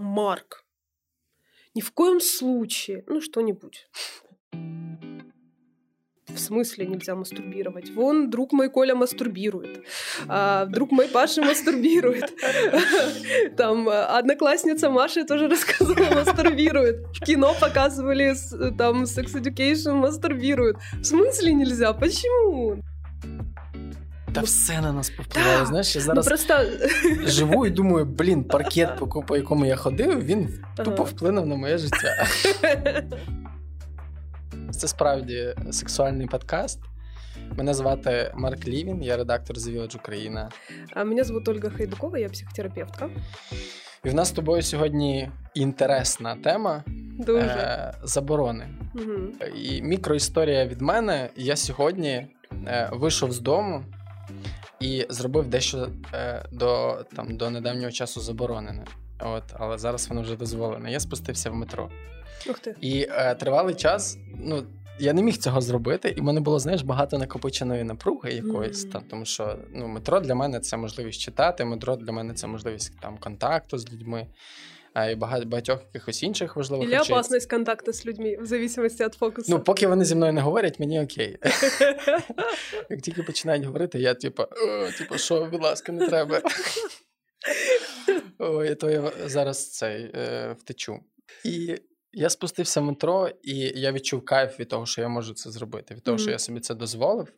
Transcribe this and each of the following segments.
Марк, ни в коем случае, ну что-нибудь. В смысле нельзя мастурбировать? Вон, друг мой Коля мастурбирует. А, друг мой Паша мастурбирует. Там одноклассница Маша тоже рассказывала, мастурбирует. В кино показывали там Sex Education мастурбирует. В смысле нельзя? Почему? Та все на нас повпливало. Знаєш, я зараз ну, просто... живу і думаю, блін, паркет, по, якому я ходив, він тупо вплинув на моє життя. Це справді сексуальний подкаст. Мене звати Марк Лівін, я редактор The Village Україна. А мене звуть Ольга Хайдукова, я психотерапевтка. І в нас з тобою сьогодні інтересна тема Дуже. Е, заборони. Угу. І мікроісторія від мене. Я сьогодні е, вийшов з дому і зробив дещо е, до там, до недавнього часу заборонене. От, Але зараз воно вже дозволене. Я спустився в метро. Ух ти. І е, тривалий час, ну. Я не міг цього зробити, і в мене було, знаєш, багато накопиченої напруги якоїсь mm. там, тому що ну, метро для мене це можливість читати, метро для мене це можливість там контакту з людьми а багато багатьох якихось інших важливих Или речей. опасність контакту з людьми в зависимості від фокусу. Ну, поки вони зі мною не говорять, мені окей. Як тільки починають говорити, я типу, типу, що, будь ласка, не треба. Ой, то я зараз цей е, втечу. І я спустився в метро, і я відчув кайф від того, що я можу це зробити, від того, mm-hmm. що я собі це дозволив.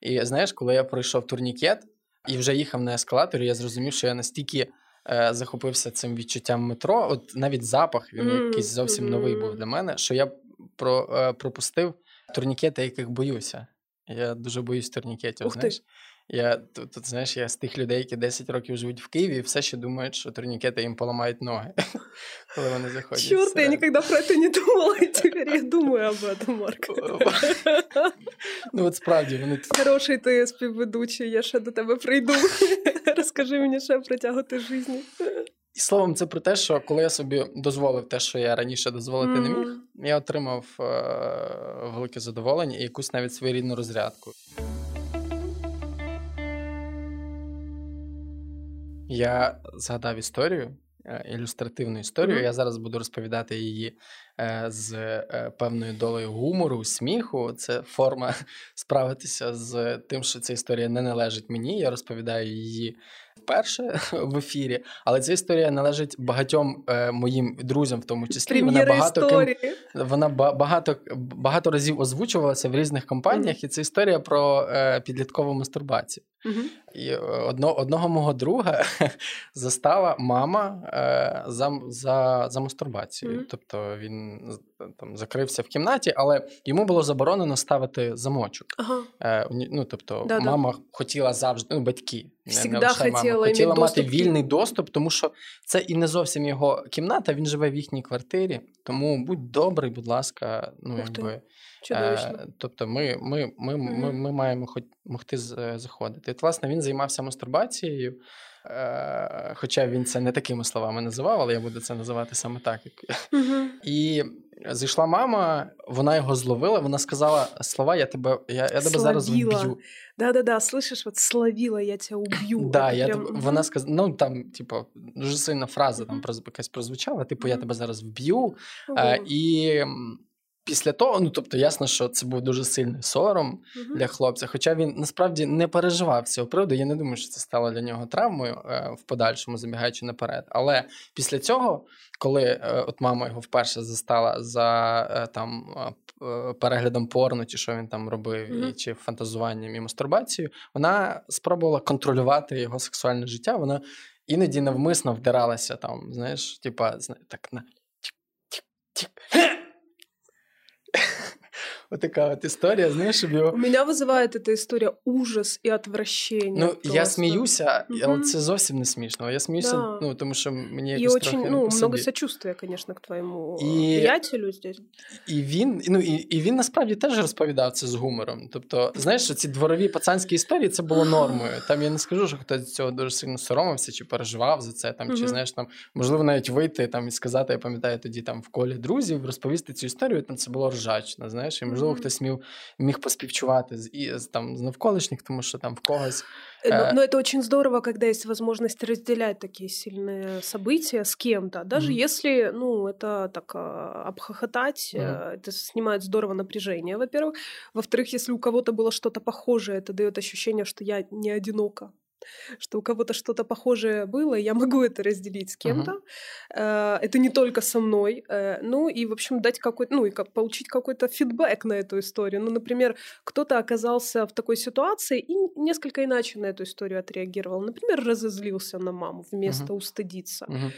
І знаєш, коли я пройшов турнікет і вже їхав на ескалаторі, я зрозумів, що я настільки е, захопився цим відчуттям метро. От навіть запах він mm-hmm. якийсь зовсім новий був для мене, що я про, е, пропустив турнікети, яких боюся. Я дуже боюсь турнікетів. Знаєш. Я тут, тут, знаєш, я з тих людей, які 10 років живуть в Києві, і все ще думають, що турнікети їм поламають ноги, коли вони заходять. Чорт, я ніколи про це не думала, і тепер я думаю об этом, Марк. Ну, от справді, вони... Хороший ти співведучий, я ще до тебе прийду. Розкажи мені ще про тяготи житті. І словом, це про те, що коли я собі дозволив те, що я раніше дозволити mm. не міг, я отримав е- велике задоволення і якусь навіть своєрідну розрядку. Я згадав історію, е, ілюстративну історію. Mm-hmm. Я зараз буду розповідати її е, з е, певною долею гумору, сміху. Це форма справитися з тим, що ця історія не належить мені. Я розповідаю її вперше в ефірі, але ця історія належить багатьом е, моїм друзям, в тому числі вона багато ким, вона багато багато разів озвучувалася в різних компаніях, mm-hmm. і це історія про е, підліткову мастурбацію. Mm-hmm. І е, одно, одного мого друга застала мама е, за за, за мастурбацією. Mm-hmm. Тобто він там закрився в кімнаті, але йому було заборонено ставити замочок. Ага. Е, ну, Тобто, Да-да. мама хотіла завжди, ну, батьки не, не лише мама, хотіла мати вільний доступ, тому що це і не зовсім його кімната, він живе в їхній квартирі. Тому будь добрий, будь ласка, ну якби. Е, тобто ми ми, ми, mm-hmm. ми, ми маємо хоч могти заходити. От, власне, він займався мастурбацією. Е, хоча він це не такими словами називав, але я буду це називати саме так. Uh-huh. І зійшла мама, вона його зловила, вона сказала слова: я тебе я, я тебе зараз вб'ю. Да-да-да, слышиш, от славіла, я тебе уб'ю. Да, я прям... Вона сказала, ну там, типу, дуже сильна фраза там якась прозвучала, типу, я тебе зараз вб'ю. Uh-huh. І Після того, ну тобто, ясно, що це був дуже сильний сором uh-huh. для хлопця. Хоча він насправді не переживав цього приводу. Я не думаю, що це стало для нього травмою е, в подальшому, забігаючи наперед. Але після цього, коли е, от мама його вперше застала за е, там е, переглядом порно, чи що він там робив, uh-huh. і чи фантазуванням і мастурбацією, вона спробувала контролювати його сексуальне життя. Вона іноді навмисно вдиралася там, знаєш, типа так на. Вот такая вот история, знаешь, щоб його... У меня вызывает эта история ужас и отвращение. Ну, просто. я сміюся, угу. але це зовсім не смішно. Я сміюся, да. ну, тому що мені якось І очень, трохи ну, по много сочувствия, конечно, к твоєму і... приятелю здесь. І він, ну, і, і він насправді теж розповідав це з гумором. Тобто, знаєш, що ці дворові пацанські історії, це було нормою. Там я не скажу, що хтось цього дуже сильно соромився, чи переживав за це, там, угу. чи, знаєш, там, можливо, навіть вийти там, і сказати, я пам'ятаю, тоді там в колі друзів, розповісти цю історію, там це було ржачно, знаєш, і можливо, можливо, хтось міг, міг поспівчувати з, і, з, там, з навколишніх, тому що там в когось. Э, но, э, но это очень здорово, когда есть возможность разделять такие сильные события с кем-то, даже mm-hmm. если, ну, это так обхохотать, mm-hmm. это снимает здорово напряжение, во-первых. Во-вторых, если у кого-то было что-то похожее, это дает ощущение, что я не одинока что у кого-то что-то похожее было, я могу это разделить с кем-то. Uh-huh. Это не только со мной. Э, ну и, в общем, дать какой-то, ну и получить какой-то фидбэк на эту историю. Ну, например, кто-то оказался в такой ситуации и несколько иначе на эту историю отреагировал. Например, разозлился на маму вместо uh-huh. устыдиться. Uh-huh.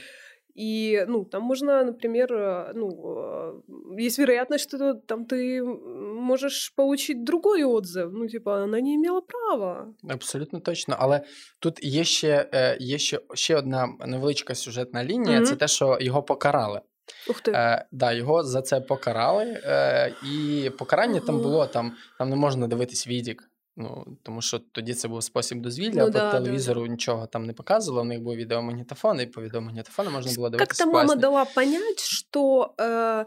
И, ну, там можно, например, э, ну, э, есть вероятность, что там ты можешь получить другой отзыв. Ну, типа, она не имела права. Абсолютно точно. Але тут є ще, є ще, ще одна невеличка сюжетна лінія, mm-hmm. це те, що його покарали. Ух ти. Е, да, Його за це покарали, е, і покарання там було, там там не можна дивитись відік. Ну, тому що тоді це був спосіб дозвілля, ну, по да, телевізору да. нічого там не показувало, у них був відеомагнітофон, і по відеомагнітофону можна було дивитися. Как-то мама дала понять, что э,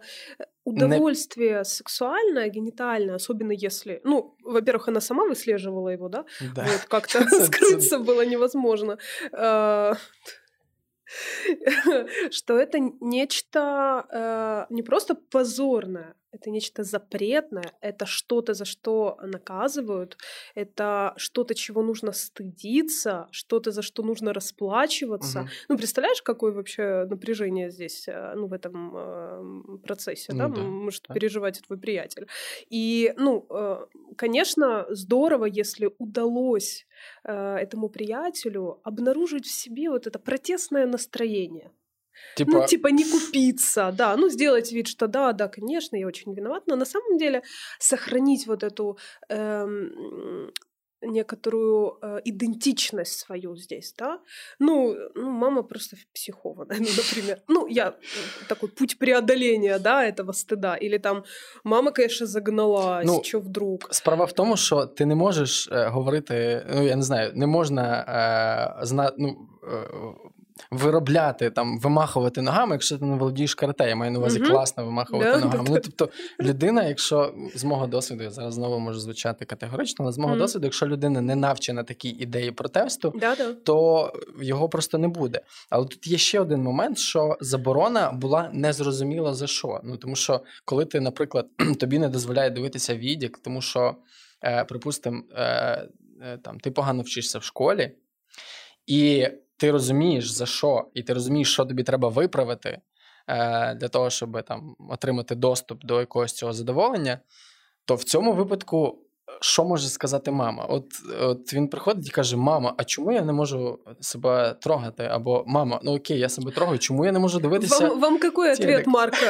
удовольствие не... сексуальное, генитальное, особенно если, ну, во-первых, она сама выслеживала его, да, да. вот как-то скрыться было невозможно. Э, что это нечто э, не просто позорное, это нечто запретное, это что-то, за что наказывают, это что-то, чего нужно стыдиться, что-то, за что нужно расплачиваться. Угу. Ну, представляешь, какое вообще напряжение здесь, э, ну, в этом э, процессе, ну, да, да, может да. переживать твой приятель. И, ну, э, конечно, здорово, если удалось э, этому приятелю обнаружить в себе вот это протестное настроение. Типа... Ну, типа не купиться, да, ну, сделать вид, что да, да, конечно, я очень виноват, но на самом деле сохранить вот эту эм, некоторую э, идентичность свою здесь, да. Ну, ну, мама просто психованная, ну, например. Ну, я такой путь преодоления, да, этого стыда. Или там мама, конечно, загналась, ну, що вдруг. Справа в тому, що ти не можеш е, говорити, ну я не знаю, не можна е, зна, ну, е, виробляти там, вимахувати ногами, якщо ти не володієш карате. Я маю на увазі класно вимахувати yeah, ногами. Ну, тобто, людина, якщо з мого досвіду, я зараз знову можу звучати категорично, але з мого mm досвіду, якщо людина не навчена такій ідеї протесту, yeah, то його просто не буде. Але тут є ще один момент, що заборона була незрозуміла за що. Ну тому що коли ти, наприклад, тобі не дозволяє дивитися відік, тому що, е, припустимо, е, е, там ти погано вчишся в школі. І ти розумієш за що, і ти розумієш, що тобі треба виправити е, для того, щоб там отримати доступ до якогось цього задоволення, то в цьому випадку що може сказати мама? От от він приходить і каже: Мама, а чому я не можу себе трогати? Або мама, ну окей, я себе трогаю, чому я не можу дивитися? Вам, вам який ответ, Марк?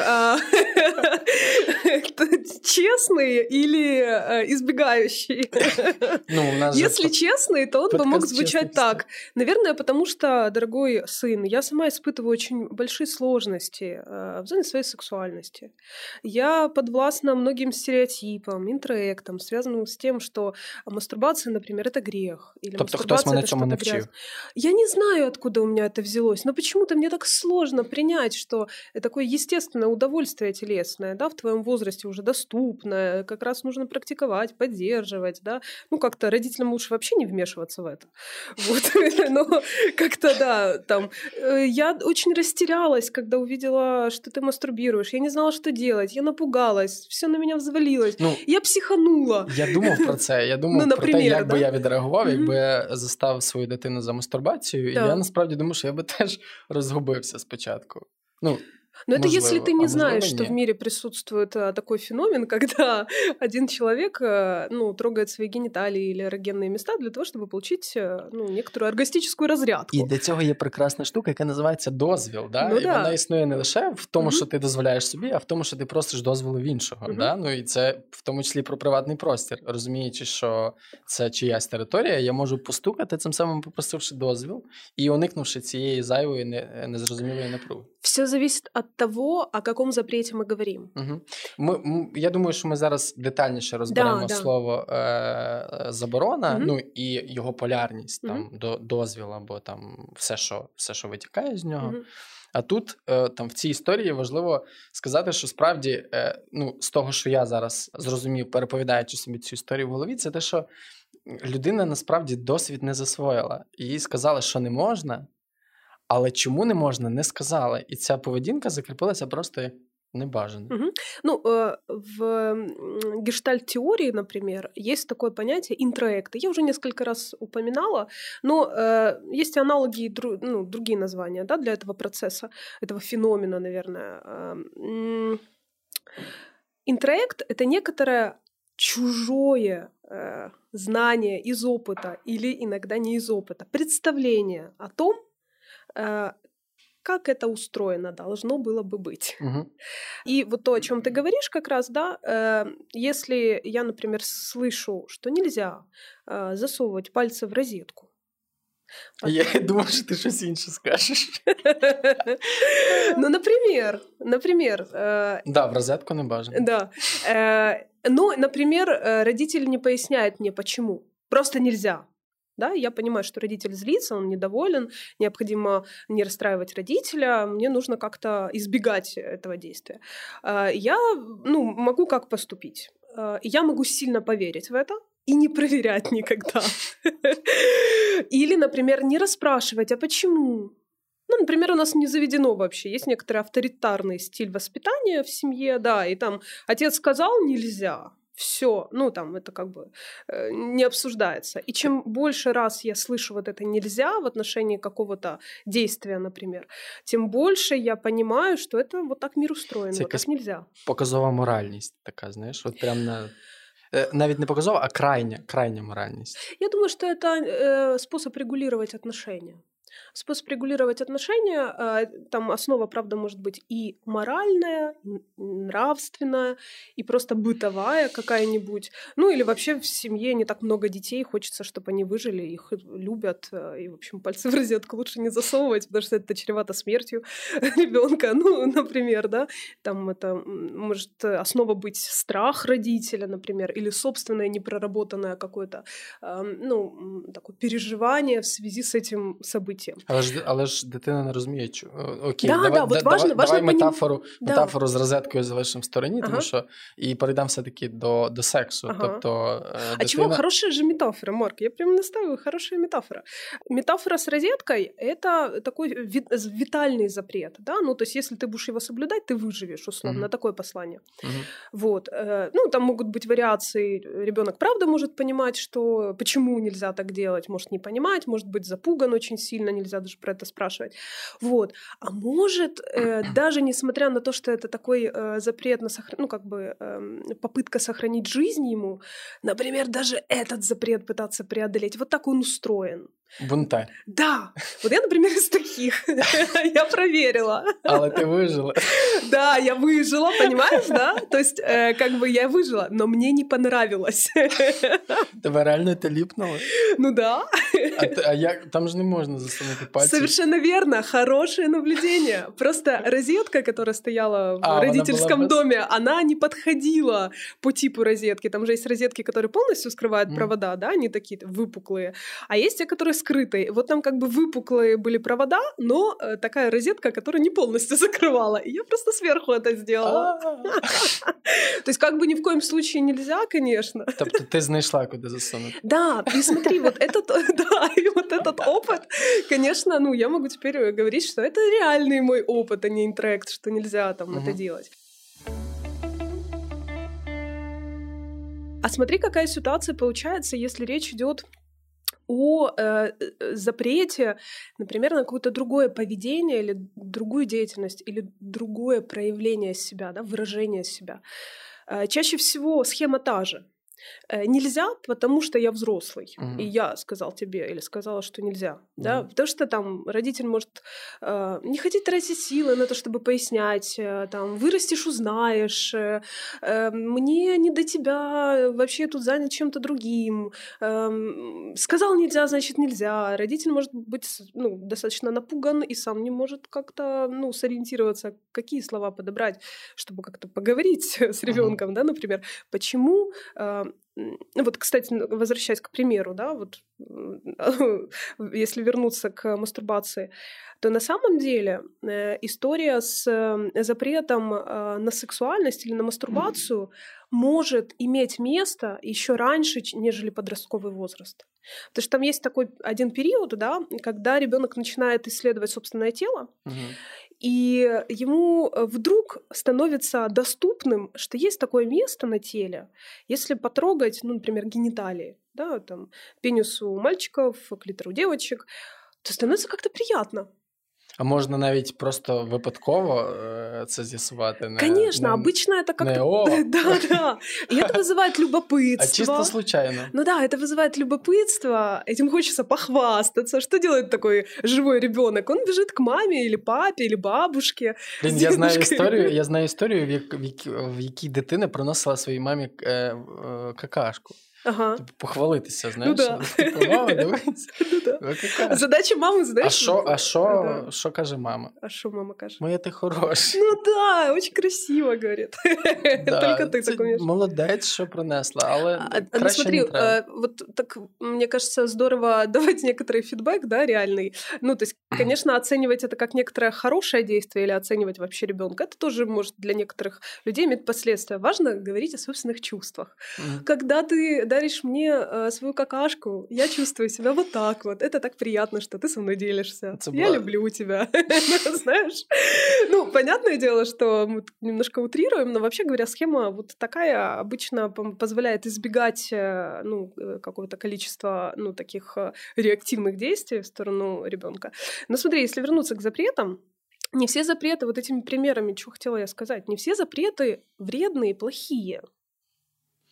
Честный или избегающий? Ну, Если честный, то он бы мог звучать так. Наверное, потому что, дорогой сын, я сама испытываю очень большие сложности в зоне своей сексуальности. Я подвластна многим стереотипам, интроектам, связанным с тем, что мастурбация, например, это грех. Или тобто хтось мене цьому навчив? Я не знаю, откуда у меня это взялось, но почему-то мне так сложно принять, что такое естественное удовольствие телесное, да, в твоем возрасте уже доступное, как раз нужно практиковать, поддерживать, да. Ну, как-то родителям лучше вообще не вмешиваться в это. Вот. Но как-то, да, там... Э, я очень растерялась, когда увидела, что ты мастурбируешь. Я не знала, что делать. Я напугалась. Все на меня взвалилось. Ну, я психанула. Я думав про це. Я думав ну, про те, як да? би я відреагував, якби я застав свою дитину за мастурбацією. Так. І я насправді думаю, що я би теж розгубився спочатку. Ну, Но это если ты не а знаешь, что в мире присутствует а, такой феномен, когда один человек а, ну, трогает свои гениталии или эрогенные места для того, чтобы получить а, ну, некоторую оргастическую разрядку. І для цього є прекрасна штука, яка називається дозвіл. Да? Ну, і да. вона існує не лише в тому, mm-hmm. що ти дозволяєш собі, а в тому, що ти просиш дозволу в іншого. Mm-hmm. Да? Ну І це в тому числі про приватний простір. Розуміючи, що це чиясь територія, я можу постукати, цим самим попросивши дозвіл і уникнувши цієї зайвої незрозумілої напруги. Все зависит от того, о каком запреті ми говоримо. Угу. Ми, Я думаю, що ми зараз детальніше розберемо да, слово е, заборона, угу. ну і його полярність, там угу. до, дозвіл або там все, що все, що витікає з нього. А тут е, там в цій історії важливо сказати, що справді, е, ну, з того, що я зараз зрозумів, переповідаючи собі цю історію в голові, це те, що людина насправді досвід не засвоїла. Їй сказали, що не можна, але чому не можна, не сказали. І ця поведінка закріпилася просто як небажано. Угу. Ну, э, в гештальт-теории, например, есть такое понятие интроекты. Я уже несколько раз упоминала, но э, есть аналоги, ну, другие названия да, для этого процесса, этого феномена, наверное. Э, интроект — это некоторое чужое э, знание из опыта или иногда не из опыта, представление о том, э, как это устроено должно было бы быть. Угу. И вот то, о чем ты говоришь, как раз, да, э, если я, например, слышу, что нельзя э, засовывать пальцы в розетку. Я думаю, что ты что-то скажешь. Ну, например, например... Э, да, в розетку не бажано. Да. Э, ну, например, э, родитель не поясняет мне, почему. Просто нельзя. Да, я понимаю, что родитель злится, он недоволен, необходимо не расстраивать родителя, мне нужно как-то избегать этого действия. А, я ну, могу как поступить? А, я могу сильно поверить в это, и не проверять никогда. Или, например, не расспрашивать, а почему? Ну, например, у нас не заведено вообще. Есть некоторый авторитарный стиль воспитания в семье, да, и там отец сказал нельзя, все, ну там это как бы э, не обсуждается. И чем больше раз я слышу вот это нельзя в отношении какого-то действия, например, тем больше я понимаю, что это вот так мир устроен, Це вот так нельзя. Показова моральність така, знаєш, от прям на навіть не показова, а крайня, крайня моральність. Я думаю, что это э, способ регулировать отношения. Способ регулировать отношения, а, там основа, правда, может быть и моральная, нравственная, и просто бытовая какая-нибудь. Ну или вообще в семье не так много детей, хочется, чтобы они выжили, их любят, э, и, в общем, пальцы в розетку лучше не засовывать, потому что это чревато смертью ребенка, ну, например, да, там это может основа быть страх родителя, например, или собственное непроработанное какое-то, ну, такое переживание в связи с этим событием Але ж але ж дитина не розуміє, що окей, да, давай, да, да, важно, давай, важно давай метафору да. метафору з розеткою залишимо в стороні, ага. тому що і перейдемо все-таки до до сексу. Ага. Тобто, дитина... А чего хорошая же метафора, Марк? Я прям настаиваю, хорошая метафора. Метафора с розеткой — это такой витальный запрет, да, ну, то есть если ты будешь его соблюдать, ты выживешь, условно, угу. такое послание. Угу. Вот. Э, ну, там могут быть вариации, ребенок правда может понимать, что почему нельзя так делать, может не понимать, может быть запуган очень сильно, нельзя даже про это спрашивать. Вот. А может, э, даже несмотря на то, что это такой э, запрет на сохранение, ну, как бы э, попытка сохранить жизнь ему, например, даже этот запрет пытаться преодолеть, вот так он устроен. Бунтарь. Да. Вот я, например, из таких. я проверила. Але ты выжила. да, я выжила, понимаешь, да? То есть, э, как бы я выжила, но мне не понравилось. Тебе реально это липнуло? Ну да. а, а я, там же не можно засунуть пальцы. Совершенно верно. Хорошее наблюдение. Просто розетка, которая стояла в а, родительском она доме, она не подходила по типу розетки. Там же есть розетки, которые полностью скрывают mm. провода, да, они такие выпуклые. А есть те, которые скрытые. Вот там как бы выпуклые были провода, но э, такая розетка, которая не полностью закрывала. И я просто сверху это сделала. То есть как бы ни в коем случае нельзя, конечно. Тобто ты знайшла, куда засунуть. Да, и смотри, вот этот, да, и вот этот опыт, конечно, ну, я могу теперь э, говорить, что это реальный мой опыт, а не интроект, что нельзя там это делать. А смотри, какая ситуация получается, если речь идет о э, э, запрете, например, на какое-то другое поведение или другую деятельность или другое проявление себя, да, выражение себя. Э, чаще всего схема та же. Э, нельзя, потому что я взрослый, mm-hmm. и я сказал тебе или сказала, что нельзя, mm-hmm. да, потому что там родитель может э, не хотеть тратить силы на то, чтобы пояснять, э, там вырастешь, узнаешь, э, э, мне не до тебя, вообще я тут занят чем-то другим, э, сказал нельзя, значит нельзя, родитель может быть ну достаточно напуган и сам не может как-то ну сориентироваться, какие слова подобрать, чтобы как-то поговорить с ребенком, mm-hmm. да, например, почему э, ну вот, кстати, возвращаясь к примеру, да, вот если вернуться к мастурбации, то на самом деле э, история с э, запретом э, на сексуальность или на мастурбацию может иметь место еще раньше, нежели подростковый возраст. Потому что там есть такой один период, да, когда ребенок начинает исследовать собственное тело, угу. И ему вдруг становится доступным, что есть такое место на теле, если потрогать, ну, например, гениталии, да, там, пенис у мальчиков, клитор у девочек, то становится как-то приятно. А можна навіть просто випадково це з'ясувати. Не, Конечно, не, обычно это как-то... Да, да. И это вызывает любопытство. А чисто случайно. Ну да, это вызывает любопытство. Этим хочется похвастаться. Что делает такой живой ребенок? Он бежит к маме или папе, или бабушке. Блин, я знаю історію, я знаю історію, в, як, в якій дитина приносила своїй мамі е, е, какашку. Ага. Типу, похвалитися, знаєш? Ну, да. Типу, мама, дивись. Ну, Задача мами, знаєш? А що а що, ну що каже мама? А що мама каже? Моя ти хороша. Ну да, очень красиво, говорит. Да, Только ты так умеешь. Молодець, що принесла, але а, краще ну, смотри, не треба. А, вот так, мне кажется, здорово давать некоторый фидбэк, да, реальный. Ну, то есть, конечно, оценивать это как некоторое хорошее действие или оценивать вообще ребенка, это тоже может для некоторых людей иметь последствия. Важно говорить о собственных чувствах. Mm. Когда ты даришь мне э, свою какашку, я чувствую себя вот так вот. Это так приятно, что ты со мной делишься. Это я люблю тебя. Знаешь? Ну, понятное дело, что мы немножко утрируем, но вообще говоря, схема вот такая обычно позволяет избегать э, ну, э, какого-то количества ну, таких э, реактивных действий в сторону ребенка. Но смотри, если вернуться к запретам, не все запреты, вот этими примерами, что хотела я сказать, не все запреты вредные, плохие.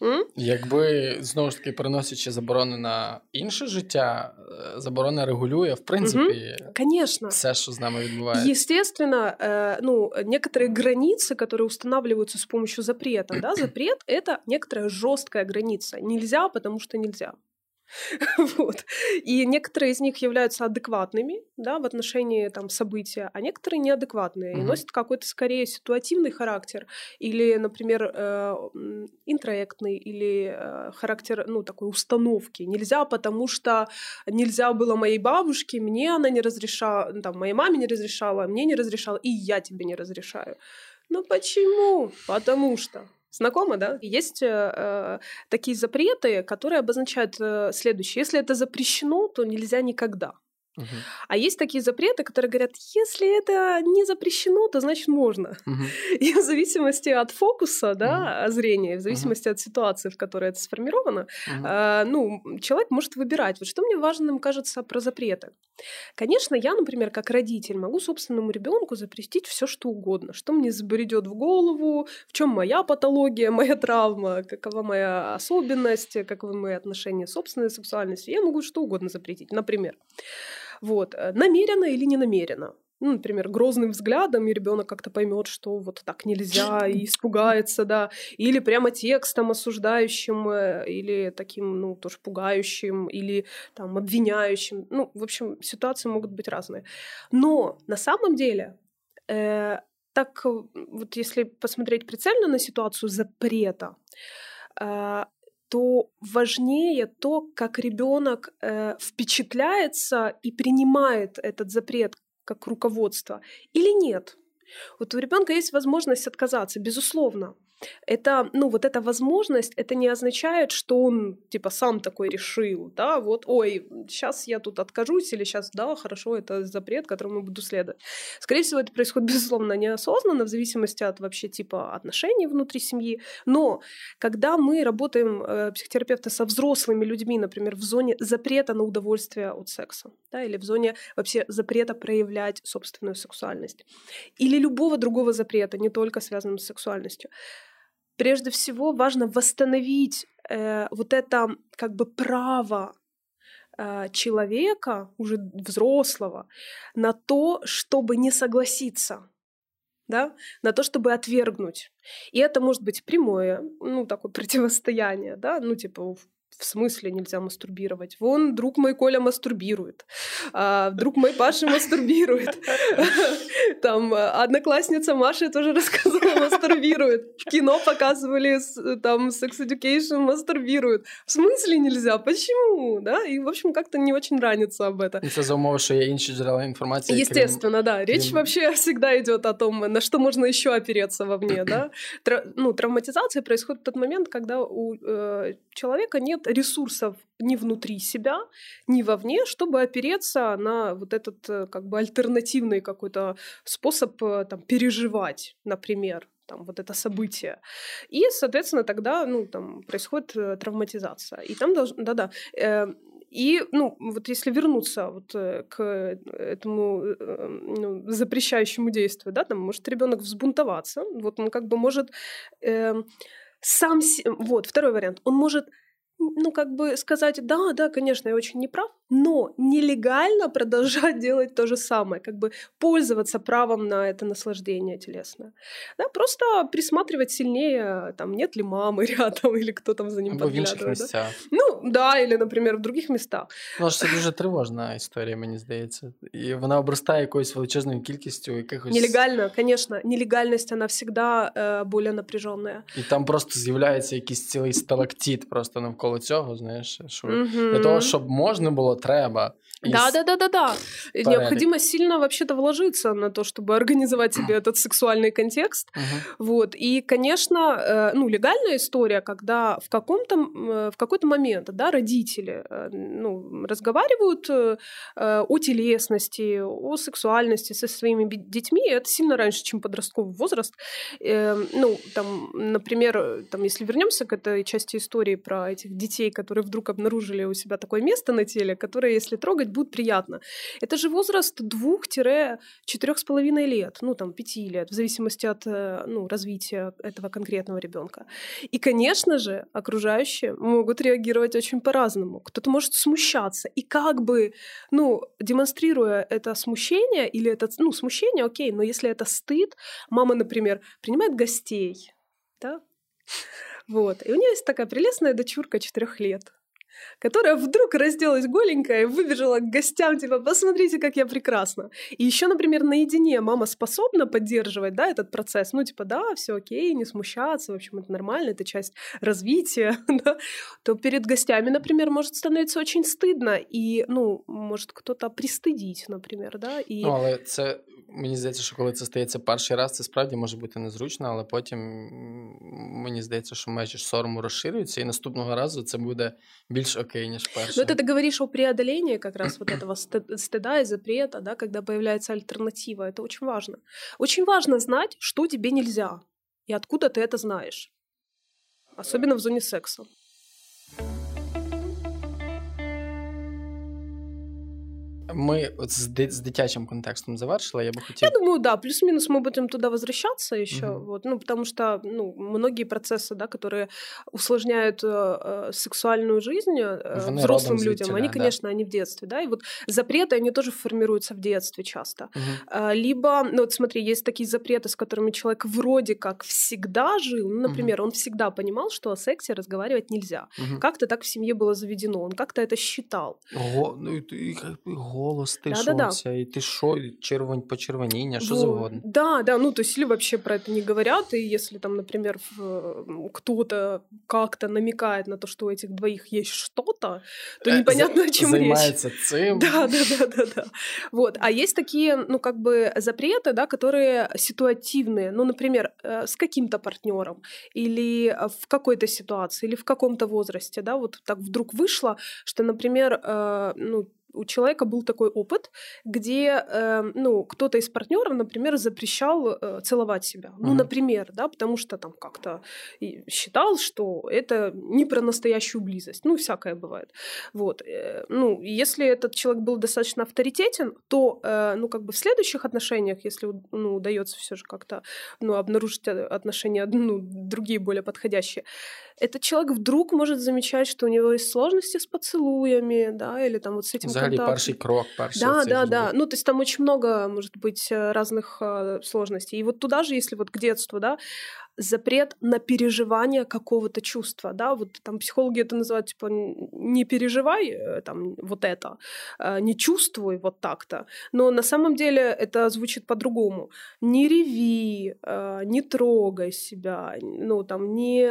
М? Якби знову ж таки переносячи заборони на інше життя, заборона регулює в принципі угу. Конечно. все, що з нами відбувається. Естественно, э, ну, некоторые границы, которые устанавливаются с помощью запрета, да, запрет — это некоторая жесткая граница. Нельзя, потому что нельзя. вот. И некоторые из них являются адекватными да, в отношении там, события, а некоторые неадекватные mm-hmm. и носят какой-то скорее ситуативный характер или, например, э, интроектный или э, характер ну, такой установки. Нельзя, потому что нельзя было моей бабушке, мне она не разрешала, там, моей маме не разрешала, мне не разрешала, и я тебе не разрешаю. Ну почему? Потому что Знакомо, да? Есть э, такие запреты, которые обозначают э, следующее. Если это запрещено, то нельзя никогда. Угу. А есть такие запреты, которые говорят, если это не запрещено, то значит можно. Угу. И в зависимости от фокуса да, угу. зрения, в зависимости угу. от ситуации, в которой это сформировано, угу. э, ну, человек может выбирать. Вот что мне важным кажется про запреты. Конечно, я, например, как родитель, могу собственному ребенку запретить все, что угодно, что мне забредет в голову, в чем моя патология, моя травма, какова моя особенность, каковы мои отношения с собственной сексуальностью. Я могу что угодно запретить. Например, вот, э, намеренно или не намеренно. Ну, например, грозным взглядом, и ребенок как-то поймет, что вот так нельзя, и испугается, да. Или прямо текстом осуждающим, э, или таким, ну, тоже пугающим, или там обвиняющим. Ну, в общем, ситуации могут быть разные. Но на самом деле э, так вот если посмотреть прицельно на ситуацию запрета, э, то важнее то, как ребенок э, впечатляется и принимает этот запрет как руководство или нет. Вот у ребенка есть возможность отказаться, безусловно это, ну, вот эта возможность, это не означает, что он, типа, сам такой решил, да, вот, ой, сейчас я тут откажусь, или сейчас, да, хорошо, это запрет, которому буду следовать. Скорее всего, это происходит, безусловно, неосознанно, в зависимости от вообще типа отношений внутри семьи, но когда мы работаем, э, психотерапевты, со взрослыми людьми, например, в зоне запрета на удовольствие от секса, да, или в зоне вообще запрета проявлять собственную сексуальность, или любого другого запрета, не только связанного с сексуальностью, прежде всего важно восстановить э, вот это как бы право э, человека, уже взрослого, на то, чтобы не согласиться, да, на то, чтобы отвергнуть. И это может быть прямое, ну, такое противостояние, да, ну, типа в смысле нельзя мастурбировать? Вон, друг мой Коля мастурбирует. А, друг мой Паша мастурбирует. Там одноклассница Маша тоже рассказывала, мастурбирует. В кино показывали там Sex Education мастурбирует. В смысле нельзя? Почему? Да? И, в общем, как-то не очень ранится об этом. Это за умови, что є інші джерела інформації. Естественно, да. Речь вообще всегда идет о том, на что можно еще опереться вовне, да. ну, травматизация происходит в тот момент, когда у э, человека нет ресурсов ни внутри себя, ни вовне, чтобы опереться на вот этот э, как бы альтернативный какой-то способ э, там, переживать, например, там, вот это событие. И, соответственно, тогда, ну, там, происходит э, травматизация. И там должен, да-да, э, и, ну, вот если вернуться вот к этому ну, запрещающему действию, да, там может ребенок взбунтоваться, вот он как бы может э, сам, вот второй вариант, он может ну, как бы сказать, да, да, конечно, я очень неправ, но нелегально продолжать делать то же самое, как бы пользоваться правом на это наслаждение телесное. Да, просто присматривать сильнее, там, нет ли мамы рядом, или кто там за ним подглядывает. Да? Ну, да, или, например, в других местах. Ну, це дуже тривожна історія, мені здається. І вона обростає якоюсь величезною кількістю якихось... Нелегально, конечно. Нелегальность, она всегда э, более напряженная. І там просто з'являється якийсь цілий сталактит просто навколо цього, знаєш, що mm-hmm. для того, щоб можна було треба. Да, да, да, да, да. Необходимо сильно вообще-то вложиться на то, чтобы организовать себе этот сексуальный контекст. Uh-huh. Вот. И, конечно, э, ну, легальная история, когда в каком-то э, в какой-то момент, да, родители, э, ну, разговаривают о телесности, о сексуальности со своими детьми, это сильно раньше, чем подростковый возраст. Ну, там, например, там, если вернемся к этой части истории про этих детей, которые вдруг обнаружили у себя такое место на теле, которое, если трогать, будет приятно. Это же возраст двух-четырех с половиной лет, ну там пяти лет, в зависимости от э, ну, развития этого конкретного ребенка. И, конечно же, окружающие могут реагировать очень по-разному. Кто-то может смущаться. И как бы, ну, демонстрируя это смущение или это, ну, смущение, окей, но если это стыд, мама, например, принимает гостей, да, вот. И у нее есть такая прелестная дочурка четырех лет которая вдруг разделась голенькая и выбежала к гостям, типа, посмотрите, как я прекрасна. И еще, например, наедине мама способна поддерживать, да, этот процесс, ну, типа, да, все окей, не смущаться, в общем, это нормально, это часть развития, да, то перед гостями, например, может становиться очень стыдно, и, ну, может кто-то пристыдить, например, да, и... Ну, але це Мені здається, що коли це стається перший раз, це справді може бути незручно, але потім мені здається, що межі сорому розширюються, і наступного разу це буде більш окей, ніж перше. Ну, ты говоришь о преодолении как раз вот этого стыда и запрета, да, когда появляется альтернатива. Это очень важно. Очень важно знать, что тебе нельзя, и откуда ты это знаешь. Особенно в зоне секса. Мы с, с дитячим контекстом завершили, я бы хотел... Я думаю, да, плюс-минус мы будем туда возвращаться еще, угу. вот, ну, потому что, ну, многие процессы, да, которые усложняют э, э сексуальную жизнь э, взрослым людям, они, конечно, да. они в детстве, да, и вот запреты, они тоже формируются в детстве часто. Угу. Либо, ну, вот смотри, есть такие запреты, с которыми человек вроде как всегда жил, ну, например, угу. он всегда понимал, что о сексе разговаривать нельзя. Угу. Как-то так в семье было заведено, он как-то это считал. Ого, ну, и, и, голос тишовся, да, да, и ты шо, червонь, почервонение, что вот. завгодно. Да, да, ну то есть или вообще про это не говорят, и если там, например, кто-то как-то намекает на то, что у этих двоих есть что-то, то э, непонятно, о чем Занимается речь. цим. Да, да, да, да, да. Вот, а есть такие, ну как бы запреты, да, которые ситуативные, ну, например, э, с каким-то партнером или э, в какой-то ситуации, или в каком-то возрасте, да, вот так вдруг вышло, что, например, ну, у человека был такой опыт, где, э, ну, кто-то из партнеров, например, запрещал э, целовать себя. Mm-hmm. Ну, например, да, потому что там как-то считал, что это не про настоящую близость. Ну, всякое бывает. Вот. Э, ну, если этот человек был достаточно авторитетен, то, э, ну, как бы в следующих отношениях, если, ну, удается все же как-то, ну, обнаружить э, отношения, ну, другие более подходящие, этот человек вдруг может замечать, что у него есть сложности с поцелуями, да, или там вот с этим взагалі так. перший крок, перший Да, да, да. Ну, то есть там очень много, может быть, э, разных э, сложностей. И вот туда же, если вот к детству, да, запрет на переживание какого-то чувства, да, вот там психологи это называют, типа, не переживай э, там вот это, э, не чувствуй вот так-то, но на самом деле это звучит по-другому. Не реви, э, не трогай себя, ну, там, не,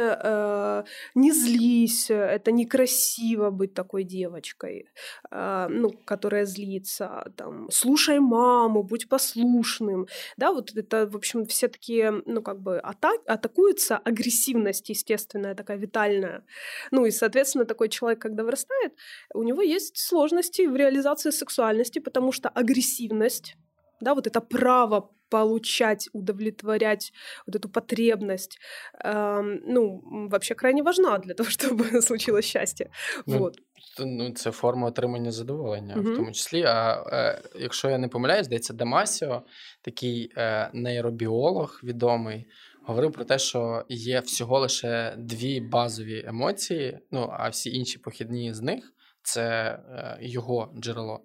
не злись, это некрасиво быть такой девочкой, ну, которая злится, там, слушай маму, будь послушным, да, вот это, в общем, все такие, ну, как бы атаки, атакуется агрессивность естественная, такая витальная. Ну и, соответственно, такой человек, когда вырастает, у него есть сложности в реализации сексуальности, потому что агрессивность, да, вот это право получать, удовлетворять вот эту потребность, э, ну, вообще крайне важна для того, чтобы случилось счастье. Ну, вот. Ну, Це форма отримання задоволення, угу. в тому числі. А е, якщо я не помиляюсь, здається, Дамасіо, такий е, нейробіолог відомий, Говорив про те, що є всього лише дві базові емоції, ну а всі інші похідні з них це е, його джерело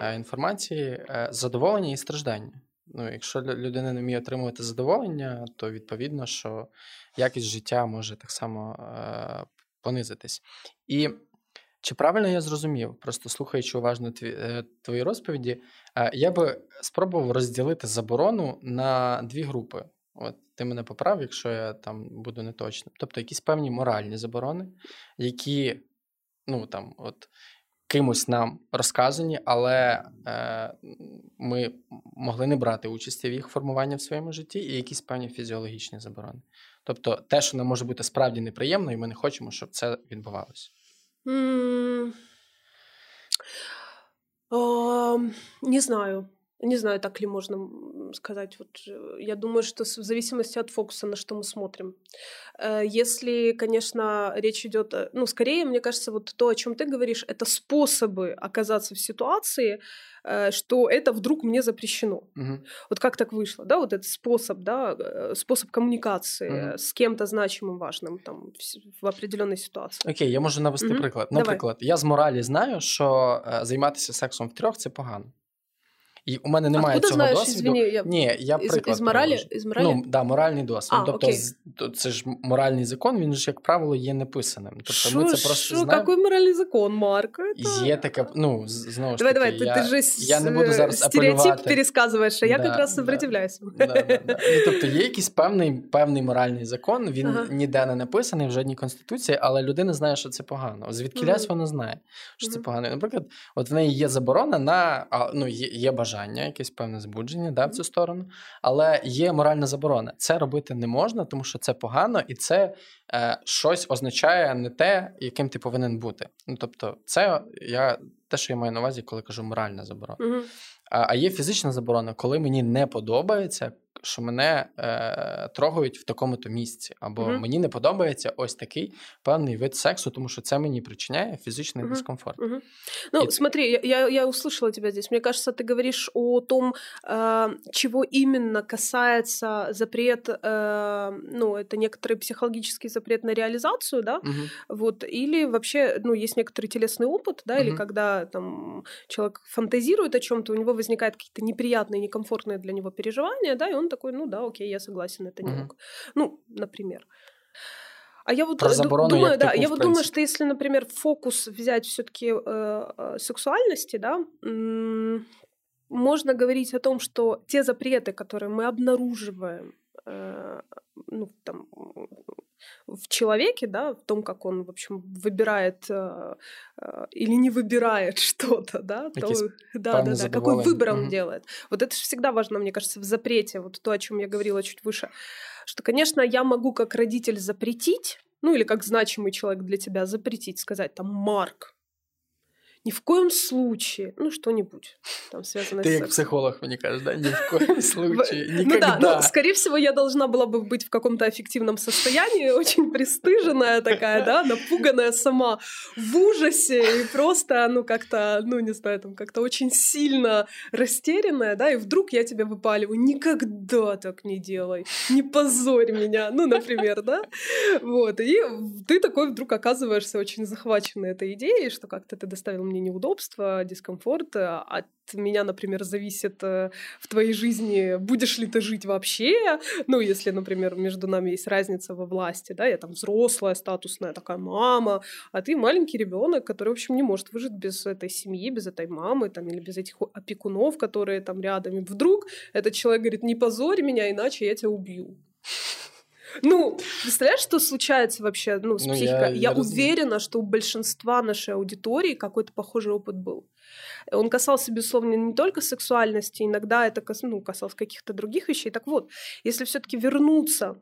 е, інформації, е, задоволення і страждання. Ну, Якщо людина не вміє отримувати задоволення, то відповідно, що якість життя може так само понизитись. І чи правильно я зрозумів, просто слухаючи уважно твої розповіді, я би спробував розділити заборону на дві групи. От ти мене поправ, якщо я там буду неточним. Тобто якісь певні моральні заборони, які, ну там, от кимось нам розказані, але е, ми могли не брати участі в їх формуванні в своєму житті, і якісь певні фізіологічні заборони. Тобто, те, що нам може бути справді неприємно, і ми не хочемо, щоб це відбувалося. Mm. Uh, не знаю. Не знаю, так ли можно сказать. Вот, э, я думаю, что в зависимости от фокуса, на что мы смотрим. Э, если, конечно, речь идет, э, ну, скорее, мне кажется, вот то, о чем ты говоришь, это способы оказаться в ситуации, что это вдруг мне запрещено. Угу. Вот как так вышло, да, вот этот способ, да, способ коммуникации угу. с кем-то значимым, важным там в определенной ситуации. Окей, я можу навести угу. приклад. Наприклад, Давай. я з моралі знаю, що займатися сексом в трьох це погано. І у мене немає Откуда цього знаєш, досвіду. Извини, я... Ні, я із, приклад із моралі, із моралі? Ну, да, моральний досвід. А, тобто, окей. це ж моральний закон, він ж, як правило, є неписаним. Тобто шо, ми це просто шо, знаємо. Який моральний закон, Марко? Это... Є таке, ну, знову ж таки, давай, я, ти, ти же я не буду зараз стереотип пересказуєш, а я да, якраз да, сопротивляюся. Да, да, да. Ну, тобто є якийсь певний, певний моральний закон, він Ага. ніде не написаний в жодній конституції, але людина знає, що це погано. Звідки Мгм. вона знає, що це погано. Наприклад, от в неї є заборона на ну, є, є бажання, якесь певне збудження да, в цю сторону, але є моральна заборона. Це робити не можна, тому що це погано, і це е, щось означає не те, яким ти повинен бути. Ну тобто, це я те, що я маю на увазі, коли кажу моральна заборона. Угу. А, а є фізична заборона, коли мені не подобається, що мене е, трогають в такому-то місці, або Мгм. мені не подобається ось такий певний вид сексу, тому що це мені причиняє фізичний Мгм. дискомфорт. Мгм. Ну, И- смотри, я, я, я услышала тебя здесь. Мне кажется, ты говоришь о том, э, чего именно касается запрет, э, ну, это некоторый психологический запрет на реализацию, да, Мгм. вот, или вообще, ну, есть некоторый телесный опыт, да, или Мгм. когда там человек фантазирует о чем-то, у него возникают какие-то неприятные, некомфортные для него переживания, да, и он такой, ну да, окей, я согласен, это не Мгм. ок. Ну, например. А я вот Про э, заборону думаю, як да, я вот думаю, что если, например, фокус взять все-таки сексуальности, да, м, можно говорить о том, что те запреты, которые мы обнаруживаем, э, ну, там, в человеке, да, в том, как он, в общем, выбирает э, э, или не выбирает что-то, да, то, да, да, да, какой выбор он Мгм. делает. Вот это же всегда важно, мне кажется, в запрете, вот то, о чем я говорила чуть выше, что, конечно, я могу как родитель запретить, ну или как значимый человек для тебя запретить, сказать там, Марк, ни в коем случае, ну что-нибудь там связанное Ти с як сексом. психолог, мені кажеш, да? ні в коем случае, Ну ніколи. да, ну, скорее всего, я должна была бы быть в каком-то аффективном состоянии, очень пристыженная такая, да, напуганная сама, в ужасе и просто, ну, как-то, ну, не знаю, там, как-то очень сильно растерянная, да, и вдруг я тебе выпаливаю, никогда так не делай, не позорь меня, ну, например, да, вот, и ты такой вдруг оказываешься очень захваченной этой идеей, что как-то ты доставил мне мне неудобства, дискомфорт. От меня, например, зависит э, в твоей жизни, будешь ли ты жить вообще. Ну, если, например, между нами есть разница во власти, да, я там взрослая, статусная такая мама, а ты маленький ребенок, который, в общем, не может выжить без этой семьи, без этой мамы, там, или без этих опекунов, которые там рядом. И вдруг этот человек говорит, не позорь меня, иначе я тебя убью. Ну, представляешь, что случается вообще ну, с ну, психикой? Я, я, я уверена, что у большинства нашей аудитории какой-то похожий опыт был. Он касался, безусловно, не только сексуальности, иногда это кас, ну, касалось каких-то других вещей. Так вот, если все-таки вернуться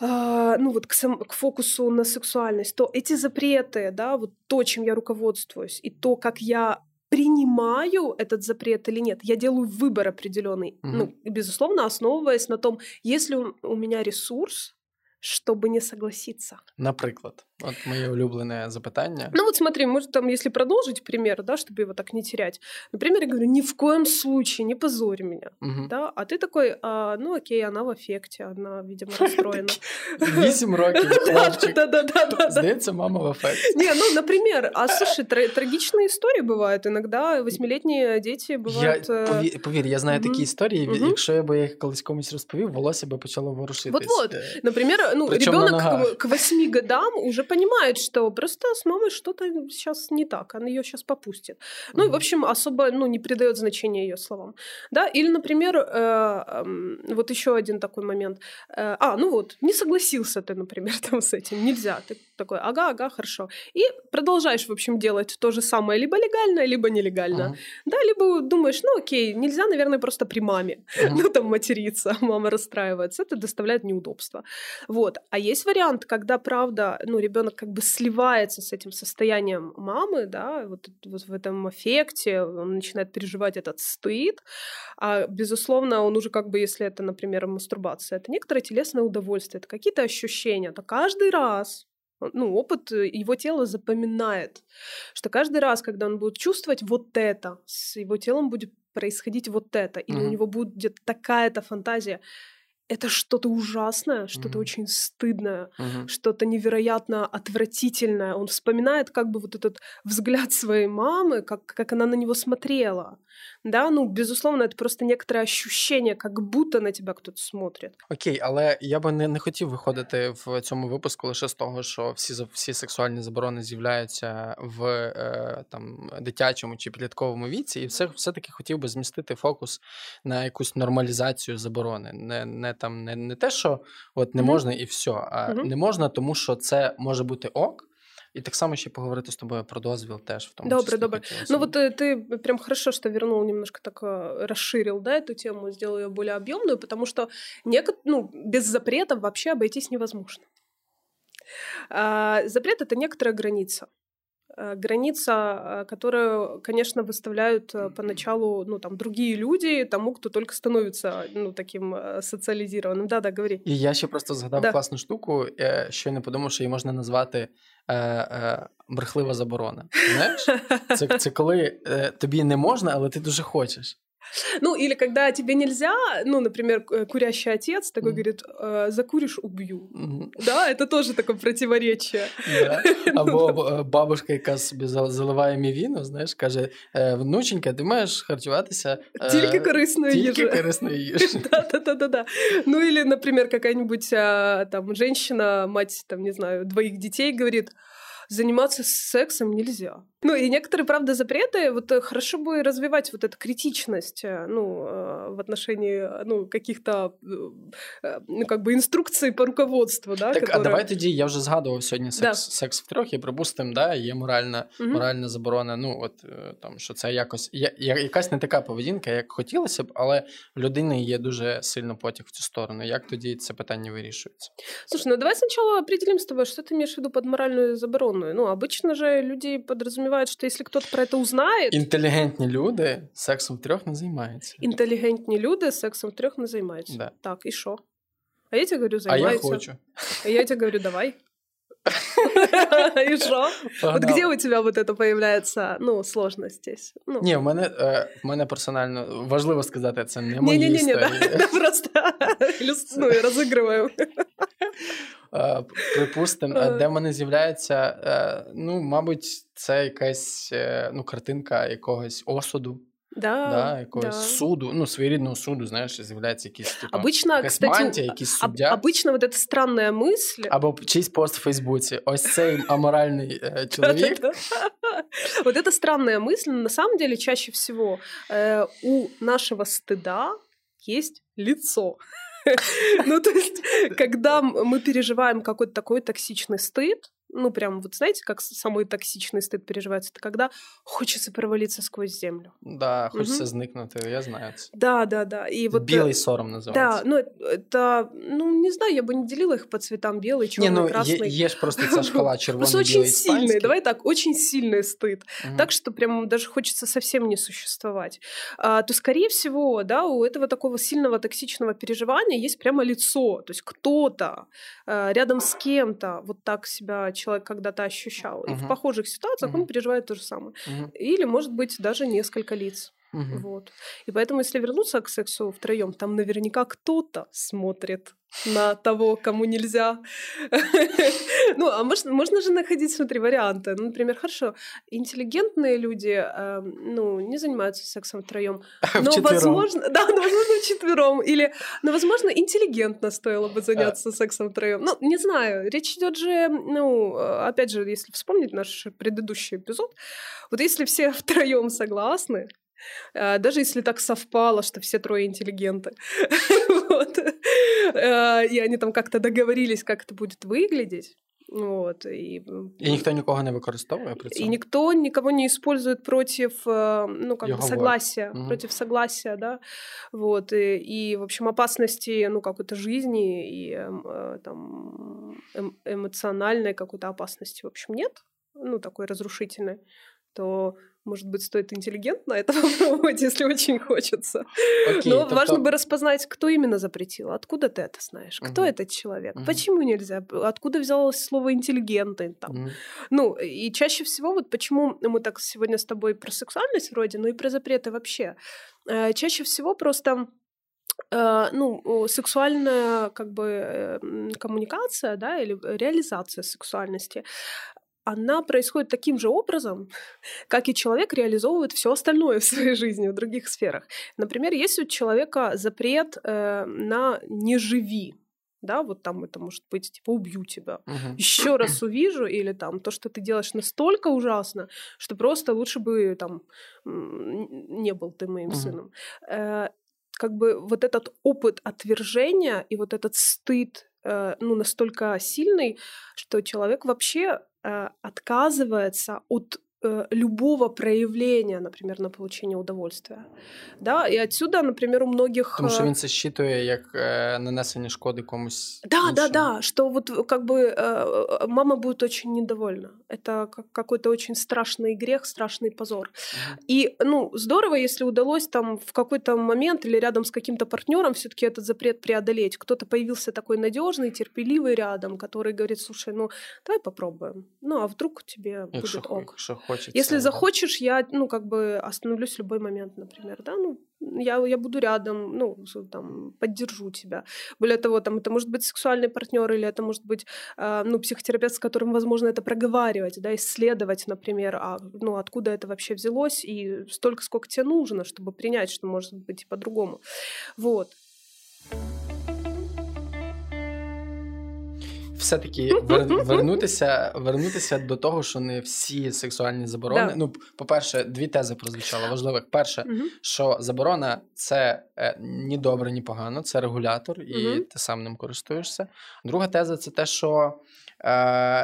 Uh, ну вот к, сам, к фокусу на сексуальность, то эти запреты, да, вот то, чем я руководствуюсь, и то, как я принимаю этот запрет или нет. Я делаю выбор определенный. Mm-hmm. Ну, безусловно, основываясь на том, есть ли у меня ресурс, чтобы не согласиться. Наприклад. От моє улюблене запитання. Ну вот смотри, может там, если продолжить пример, да, чтобы его так не терять. Например, я говорю, ни в коем случае не позорь меня. Угу. Да? А ты такой, а, ну окей, она в эффекте, она, видимо, расстроена. Вісім років, хлопчик. Здається, мама в эффекте. Не, ну, например, а слушай, трагичные истории бывают. Иногда восьмилетние дети бывают... Я, повір, я знаю такі історії, якщо я би їх колись комусь розповів, волосся би почало ворушитись. Вот-вот. Например, ну, ребенок к восьми годам уже понимает, что просто с мамой что-то сейчас не так, она ее сейчас попустит. Ну и, в общем, особо ну, не придает значения ее словам. Да? Или, например, э, э, вот еще один такой момент. Э, а, ну вот, не согласился ты, например, там с этим, нельзя. Ты такой, ага, ага, хорошо. И продолжаешь, в общем, делать то же самое, либо легально, либо нелегально. Uh-huh. Да, либо думаешь, ну окей, нельзя, наверное, просто при маме, uh-huh. ну там материться, мама расстраивается, это доставляет неудобства. Вот. А есть вариант, когда, правда, ну, ребенок как бы сливается с этим состоянием мамы, да, вот, вот в этом аффекте, он начинает переживать этот стыд, а, безусловно, он уже как бы, если это, например, мастурбация, это некоторое телесное удовольствие, это какие-то ощущения, то каждый раз ну, опыт э, его тело запоминает, что каждый раз, когда он будет чувствовать вот это, с его телом будет происходить вот это, или mm-hmm. у него будет такая-то фантазия, это что-то ужасное, что-то mm-hmm. очень стыдное, mm-hmm. что-то невероятно отвратительное. Он вспоминает как бы вот этот взгляд своей мамы, как, как она на него смотрела. Да, ну безусловно, це просто некоторе ощущение, як будто на тебе хтось смотрить. Окей, але я би не не хотів виходити в цьому випуску лише з того, що всі всі сексуальні заборони з'являються в е, там дитячому чи підлітковому віці, і все все таки хотів би змістити фокус на якусь нормалізацію заборони. Не не там не, не те, що от не можна і все, а mm-hmm. не можна, тому що це може бути ок. І так само ще поговорити з тобою про дозвіл теж в тому Добре, числі добре. Ну вот э, ты прям хорошо, что вернул немножко так э, расширил, да, эту тему, сделал ее более объемную, потому что некот... ну, без запретов вообще обойтись невозможно. А, запрет это некоторая граница. Э, граница, э, которую, конечно, выставляют э, поначалу, ну, там, другие люди тому, кто только становится, ну, таким соціалізованим. Да, да, говори. І я ще просто згадав да. класну штуку, що я не подумав, що її можна назвати е, е, брехлива заборона. Знаєш? Це, це коли е, тобі не можна, але ти дуже хочеш. Ну, или когда тебе нельзя, ну, например, курящий отец такой mm. говорит, э, закуришь, убью. Mm. Да, это тоже такое противоречие. Yeah. Або бабушка, яка собі заливає мівіну, знаєш, каже, внученька, ти маєш харчуватися тільки корисною їжею. Тільки корисною їжею. Да-да-да. Ну, или, например, какая-нибудь там женщина, мать, там, не знаю, двоих детей, говорит, заниматься сексом нельзя. Ну и некоторые, правда, запреты, вот э, хорошо бы развивать вот эту критичность, э, ну, э, в отношении, ну, каких-то, ну, как бы инструкций по руководству, да? Так, которые... а давай тоді, я вже згадував сьогодні секс, да. секс в трьох, і припустимо, да, є моральна, угу. моральна заборона, ну, от, там, що це якось, я, якась не така поведінка, як хотілося б, але в людини є дуже сильно потяг в цю сторону. Як тоді це питання вирішується? Слушай, ну давай сначала определим с тобой, что ты имеешь в виду под моральную заборону. Ну, обычно же люди подразумевают подразумевает, что если кто-то про это узнает... Інтелігентні люди сексом в трьох не займаються. Інтелігентні люди сексом в трьох не займаються. Да. Так, і що? А я тебе говорю, займаються. А я хочу. А я тебе говорю, давай. И что? Вот где у тебя вот это появляется, ну, сложность здесь? Ну. Ні, в мене, е, в мене персонально важливо сказати, це не мої не, не, історії. Просто ну, розігруємо. Е, припустимо, де в мене з'являється, е, ну, мабуть, це якась ну, картинка якогось осуду. Да, да, якогось да. суду, ну, своєрідного суду, знаєш, з'являється якийсь типу, обычно, якась кстати, мантія, якийсь суддя. Обычно вот эта странная мысль... Або чийсь пост в Фейсбуці. Ось цей аморальний э, человек. Вот эта странная мысль, на самом деле, чаще всего э, у нашего стыда есть лицо. Ну, то есть, когда мы переживаем какой-то такой токсичный стыд, ну, прям вот знаете, как самый токсичный стыд переживается, это когда хочется провалиться сквозь землю. Да, хочется угу. зникнути, я знаю это. Да, да, да. И вот, белый сором называется. Да, ну, это, ну, не знаю, я бы не делила их по цветам белый, черный, не, ну, красный. Е- есть просто эта шкала червоный, Просто очень сильный, давай так, очень сильный стыд. Угу. Так, что прям даже хочется совсем не существовать. А, то, скорее всего, да, у этого такого сильного токсичного переживания есть прямо лицо, то есть кто-то а, рядом с кем-то вот так себя человек когда-то ощущал. Uh-huh. И в похожих ситуациях uh-huh. он переживает то же самое. Uh-huh. Или, может быть, даже несколько лиц. Угу. Вот. И поэтому, если вернуться к сексу втроем, там наверняка кто-то смотрит на того, кому нельзя. Ну, а можно, можно же находить, смотри, варианты. Ну, например, хорошо, интеллигентные люди, э, ну, не занимаются сексом втроем. Но, возможно, да, но, возможно, четвером. Или, но, возможно, интеллигентно стоило бы заняться сексом втроем. Ну, не знаю, речь идет же, ну, опять же, если вспомнить наш предыдущий эпизод, вот если все втроем согласны, а, даже если так совпало, что все трое интеллигенты. вот. А, и они там как-то договорились, как это будет выглядеть. Вот, и, и никто никого не використовує при цьому? И никто никого не использует против, э, ну, как бы согласия, угу. против согласия, да, вот, и, и, в общем, опасности, ну, какой-то жизни и э, там эм, эмоциональной какой-то опасности, в общем, нет, ну, такой разрушительной, то может быть, стоит интеллигентно это попробовать, если очень хочется. Окей, Но важно бы распознать, кто именно запретил. Откуда ты это знаешь? Кто угу. этот человек? Угу. Почему нельзя? Откуда взялось слово интеллигентный? Там? Угу. Ну, и чаще всего, вот почему мы так сегодня с тобой про сексуальность вроде, ну и про запреты вообще. Э, чаще всего просто э, ну, сексуальная как бы э, коммуникация, да, или реализация сексуальности, она происходит таким же образом, как и человек реализовывает все остальное в своей жизни в других сферах. Например, есть у человека запрет э, на не живи, да, вот там это может быть типа убью тебя, uh-huh. еще раз увижу, или там то, что ты делаешь настолько ужасно, что просто лучше бы там не был ты моим uh-huh. сыном. Э, как бы вот этот опыт отвержения и вот этот стыд э, ну, настолько сильный, что человек вообще э, отказывается от Э, любого проявления, например, на получение удовольствия. Да? І отсюда, например, у многих... Тому що він це считує як е, нанесення шкоди комусь. Да, іншому. да, да, что вот как бы э, мама будет очень недовольна. Это как какой-то очень страшный грех, страшный позор. Mm-hmm. И, ну, здорово, если удалось там в какой-то момент или рядом с каким-то партнером все-таки этот запрет преодолеть. Кто-то появился такой надежный, терпеливый рядом, который говорит, слушай, ну, давай попробуем. Ну, а вдруг тебе будет ок. Хочется. Если захочешь, я, ну, как бы остановлюсь в любой момент, например, да, ну, я, я буду рядом, ну, там, поддержу тебя. Более того, там, это может быть сексуальный партнер, или это может быть, э, ну, психотерапевт, с которым, возможно, это проговаривать, да, исследовать, например, а, ну, откуда это вообще взялось, и столько, сколько тебе нужно, чтобы принять, что может быть и по-другому. Вот. Все-таки вер, вернутися вернутися до того, що не всі сексуальні заборони. Да. Ну, по-перше, дві тези прозвучали важливих. Перше, угу. що заборона це е, ні добре, ні погано, це регулятор, і угу. ти сам ним користуєшся. Друга теза це те, що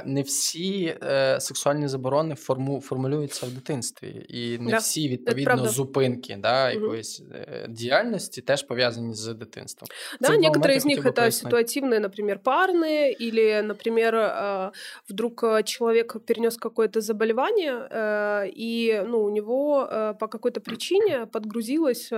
не всі е, сексуальні заборони форму, формулюються в дитинстві, і не да. всі відповідно зупинки да, якоїсь угу. діяльності теж пов'язані з дитинством. Да, Це некоторые из них это ситуативные, например, парные, или, например, вдруг человек перенес какое-то заболевание, и ну, у него по какой-то причине подгрузилось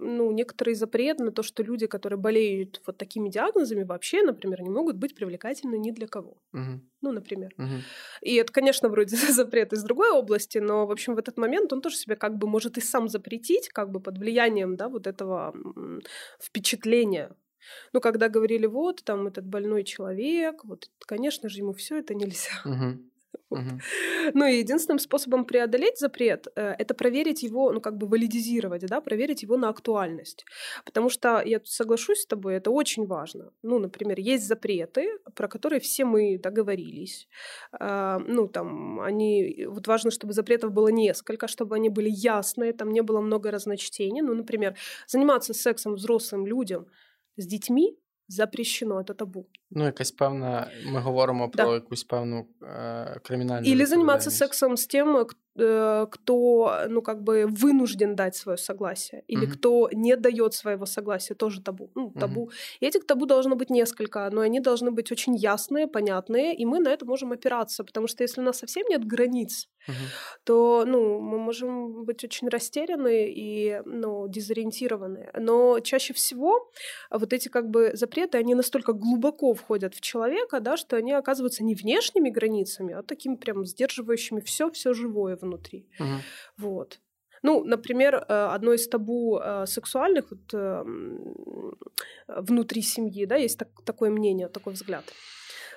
ну, некоторый запрет на то, что люди, которые болеют вот такими диагнозами, вообще, например, не могут быть привлекательными привлекательны ни для кого. Угу. Ну, например. Угу. И это, конечно, вроде запрет из другой области, но, в общем, в этот момент он тоже себе как бы может и сам запретить, как бы под влиянием, да, вот этого впечатления Ну, когда говорили, вот, там этот больной человек, вот, конечно же, ему все это нельзя. Мгм. Ну и единственным способом преодолеть запрет э, это проверить его, ну как бы валидизировать, да, проверить его на актуальность. Потому что я тут соглашусь с тобой, это очень важно. Ну, например, есть запреты, про которые все мы договорились. А, Ну, там, они... Вот важно, чтобы запретов было несколько, чтобы они были ясные, там не было много разночтений. Ну, например, заниматься сексом взрослым людям с детьми запрещено, это табу. Ну, якась певна, ми говоримо про Да. якусь певну е, кримінальну Или заниматься відповідальність. сексом с тем, э, к- э, кто, ну, как бы вынужден дать свое согласие, или Мгм. кто не дает своего согласия, тоже табу. Ну, табу. И этих табу должно быть несколько, но они должны быть очень ясные, понятные, и мы на это можем опираться, потому что если у нас совсем нет границ, Мгм. то, ну, мы можем быть очень растеряны и, ну, дезориентированы. Но чаще всего вот эти как бы запреты, они настолько глубоко входят в человека, да, что они оказываются не внешними границами, а такими прям сдерживающими все-все живое внутри. Мгм. Вот. Ну, например, э, одно из табу э, сексуальных вот, эм, внутри семьи, да, есть так- такое мнение, такой взгляд,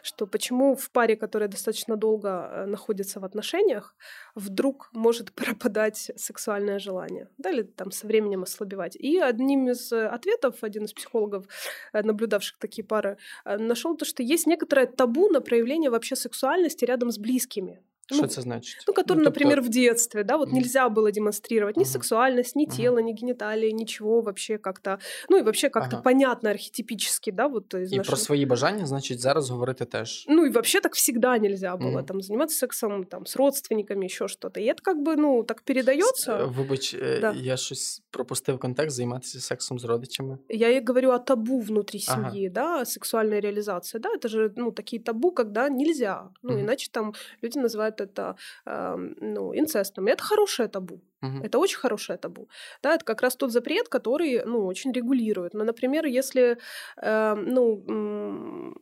что почему в паре, которая достаточно долго э, находится в отношениях, вдруг может пропадать сексуальное желание, да, или там со временем ослабевать. И одним из э, ответов один из психологов, э, наблюдавших такие пары, нашел то, что есть некоторое табу на проявление вообще сексуальности рядом с близкими. Що Ну, це значить? ну, который, тобто- например, в детстве, да, вот Мгм. нельзя было демонстрировать ни Мгм. сексуальность, ни Мгм. тело, ни гениталии, ничего вообще как-то, ну и вообще как-то Ага. понятно архетипически, да, вот из І нашего- про свої бажання, значить, зараз говорити теж. Ну и вообще так всегда нельзя было, там, заниматься сексом, там, с родственниками, еще что-то. И это как бы, ну, так С- передается. е, Вибач, е, Да. я щось пропустив контекст займатися сексом з родичами. Я и говорю о табу внутри Ага. семьи, да, сексуальная реализация, да, это же, ну, такие табу, когда нельзя, ну, Мгм. иначе там люди называют это, эм, ну, инцестом. И это хорошее табу. Мгм. Это очень хорошее табу. Да, это как раз тот запрет, который, ну, очень регулирует. Ну, например, если, э, ну,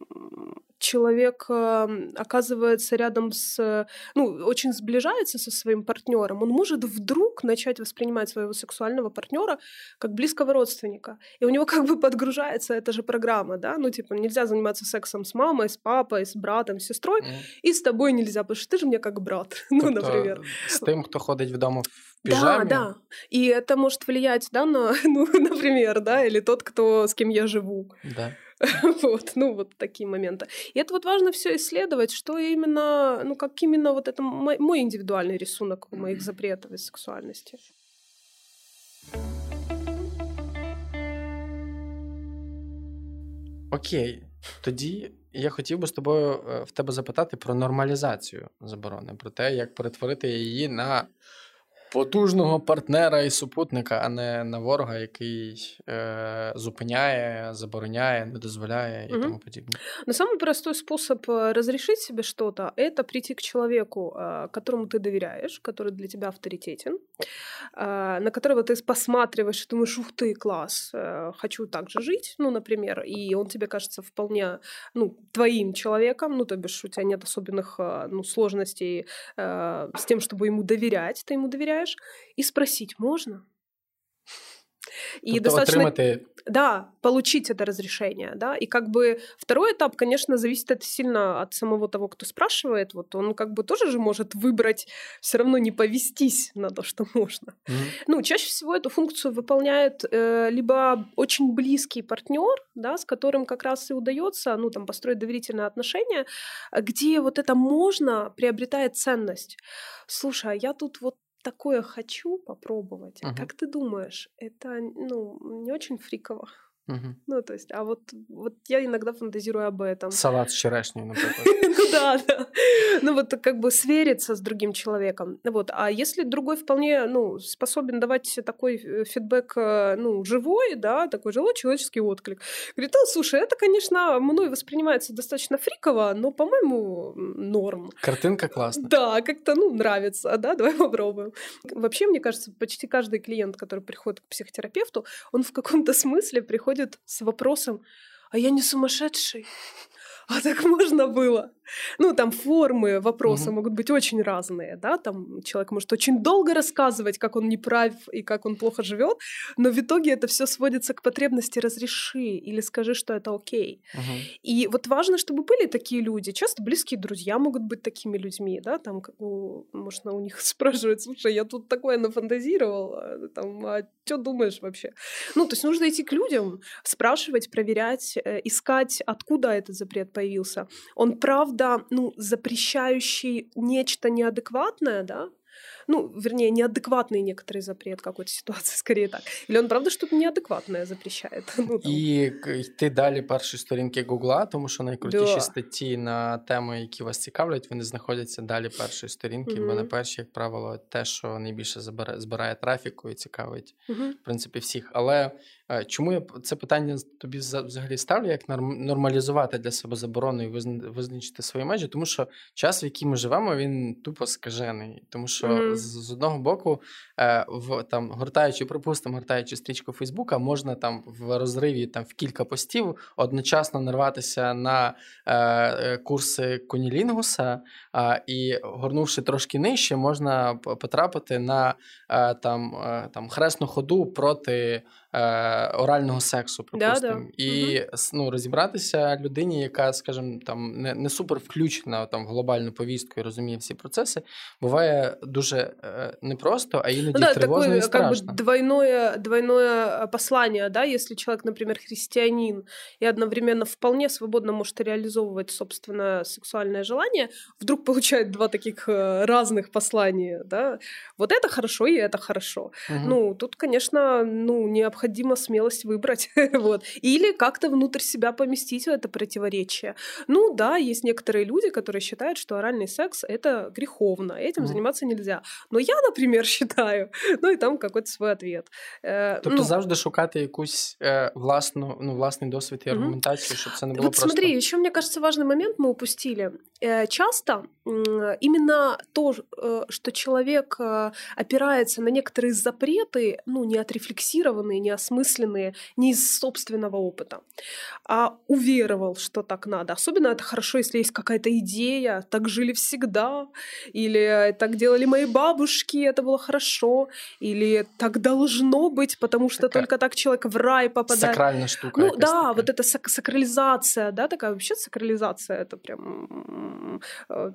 человек э, оказывается рядом с, ну, очень сближается со своим партнером, он может вдруг начать воспринимать своего сексуального партнера как близкого родственника. И у него как бы подгружается эта же программа, да, ну, типа, нельзя заниматься сексом с мамой, с папой, с братом, с сестрой, Мгм. и с тобой нельзя, потому что ты же мне как брат, ну, например. З тим, хто ходить вдома в піжамі. Да, да. И это может влиять, да, на, ну, например, да, или тот, кто, с кем я живу. Да. Вот, ну, вот такие моменты. И это вот важно все исследовать, что именно, ну, как именно вот это мой, мой индивидуальный рисунок моих запретов из сексуальности. Окей, тоді я хотів би з тобою е, в тебе запитати про нормалізацію заборони, про те, як перетворити її на потужного партнера і супутника, а не на ворога, який е, зупиняє, забороняє, не дозволяє і Мгм. тому подібне. Но самый простой способ э, разрешить себе что-то — это прийти к человеку, э, которому ты доверяешь, который для тебя авторитетен, э, на которого ты посматриваешь и думаешь, ух ты, класс, э, хочу так же жить, ну, например, и он тебе кажется вполне, ну, твоим человеком, ну, то бишь у тебя нет особенных, э, ну, сложностей э, с тем, чтобы ему доверять, ты ему доверяешь, и спросить можно? И тобто достаточно отримати да, получить это разрешение, да, и как бы второй этап, конечно, зависит это сильно от самого того, кто спрашивает, вот он как бы тоже же может выбрать все равно не повестись на то, что можно. Мгм. Ну, чаще всего эту функцию выполняет э, либо очень близкий партнер, да, с которым как раз и удается, ну, там, построить доверительные отношения, где вот это можно приобретает ценность. Слушай, а я тут вот такое хочу попробовать. Мгм. Как ты думаешь, это, ну, не очень фриково? Мгм. Ну, то есть, а вот, вот я иногда фантазирую об этом. салат з черешнею, наприклад. Ну да, да. Ну вот как бы свериться с другим человеком. Вот. А если другой вполне ну, способен давать такой э, фидбэк э, ну, живой, да, такой живой человеческий отклик. Говорит, ну, слушай, это, конечно, мной воспринимается достаточно фриково, но, по-моему, норм. Картинка класна. Да, как-то, ну, нравится, да, давай попробуем. Вообще, мне кажется, почти каждый клиент, который приходит к психотерапевту, он в каком-то смысле приходит с вопросом, а я не сумасшедший? А так можно было? Ну, там формы вопроса угу. могут быть очень разные, да, там человек может очень долго рассказывать, как он неправ и как он плохо живет, но в итоге это все сводится к потребности разреши или скажи, что это окей. Угу. И вот важно, чтобы были такие люди. Часто близкие друзья могут быть такими людьми, да, там, ну, можно у них спрашивать, слушай, я тут такое нафантазировал, а, там, а что думаешь вообще? Ну, то есть нужно идти к людям, спрашивать, проверять, э, искать, откуда этот запрет появился. Он правда, ну, запрещающий нечто неадекватное, да, ну, вернее, неадекватный некоторый запрет какой-то ситуации, скорее так. Или он, правда, что-то неадекватное запрещает. Ну, там. І йти далі перші сторінки Гугла, тому що найкрутіші да. статті на теми, які вас цікавлять, вони знаходяться далі першої сторінки, mm-hmm. бо на перші, як правило, те, що найбільше збирає, трафіку і цікавить, mm-hmm. в принципі, всіх. Але чому я це питання тобі взагалі ставлю, як нормалізувати для себе заборону і визначити свої межі? Тому що час, в який ми живемо, він тупо скажений. Тому що mm-hmm з одного боку, е, в там гортаючи, припустимо, гортаючи стрічку Фейсбука, можна там в розриві там в кілька постів одночасно нарватися на е, е курси Конілінгуса, е, і горнувши трошки нижче, можна потрапити на е, там, е, там хресну ходу проти е, орального сексу, припустимо, да, да. і угу. ну, розібратися людині, яка, скажімо, там не не супер включена там в глобальну повістку і розуміє всі процеси, буває дуже е, непросто, а іноді ну, да, тривожно такое, і страшно. Как бы двойное, двойное э, послание, да, если человек, например, христианин и одновременно вполне свободно может реализовывать собственное сексуальное желание, вдруг получает два таких э, разных послания, да, вот это хорошо и это хорошо. Угу. Ну, тут, конечно, ну, необходимо необходима смелость выбрать. вот. Или как-то внутрь себя поместить в это противоречие. Ну да, есть некоторые люди, которые считают, что оральный секс — это греховно, этим mm. заниматься нельзя. Но я, например, считаю, ну и там какой-то свой ответ. Э, тобто ну, завжди шукати якусь э, власну, ну, власний досвід і аргументацію, щоб це не було вот просто... смотри, еще, мне кажется, важный момент мы упустили. Э, часто именно то, э, что человек э, опирается на некоторые запреты, ну, не отрефлексированные, неосмысленные, не из собственного опыта, а уверовал, что так надо. Особенно это хорошо, если есть какая-то идея, так жили всегда, или так делали мои бабушки, это было хорошо, или так должно быть, потому что такая только так человек в рай попадает. Сакральная штука. Ну да, такая. вот эта сак- сакрализация, да, такая вообще сакрализация, это прям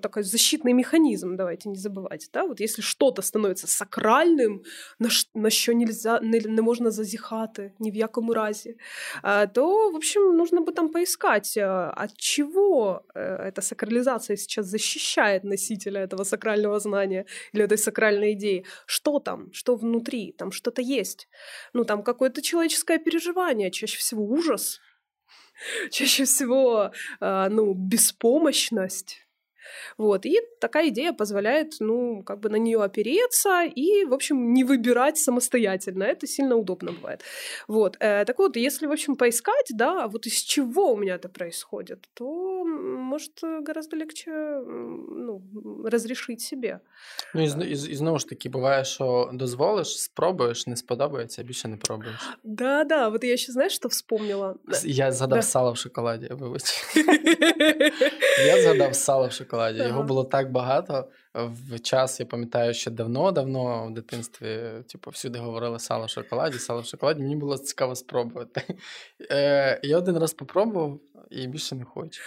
такой защитный механизм, давайте не забывать, да, вот если что-то становится сакральным, на, на что нельзя, не, не можно зазіхати, ни в якому разе, а, то, в общем, нужно бы там поискать, а, от чего э, эта сакрализация сейчас защищает носителя этого сакрального знания или этой сакральной идеи. Что там? Что внутри? Там что-то есть. Ну, там какое-то человеческое переживание, чаще всего ужас, чаще всего, а, ну, беспомощность, вот. И такая идея позволяет, ну, как бы на нее опереться и, в общем, не выбирать самостоятельно. Это сильно удобно бывает. Вот. Э, так вот, если, в общем, поискать, да, вот из чего у меня это происходит, то может гораздо легче ну, разрешить себе. Ну, і, і, і знову ж таки, буває, що дозволиш, спробуєш, не сподобається, а більше не пробуєш. Да, да, вот я еще, знаешь, что вспомнила? Я згадав да. сало в шоколаді, вибач. Я згадав сало в шоколаді. Його було так багато. В час, я пам'ятаю, ще давно-давно в дитинстві, типу, всюди говорили сало в шоколаді, сало в шоколаді. Мені було цікаво спробувати. Е, Я один раз попробував і більше не хочу.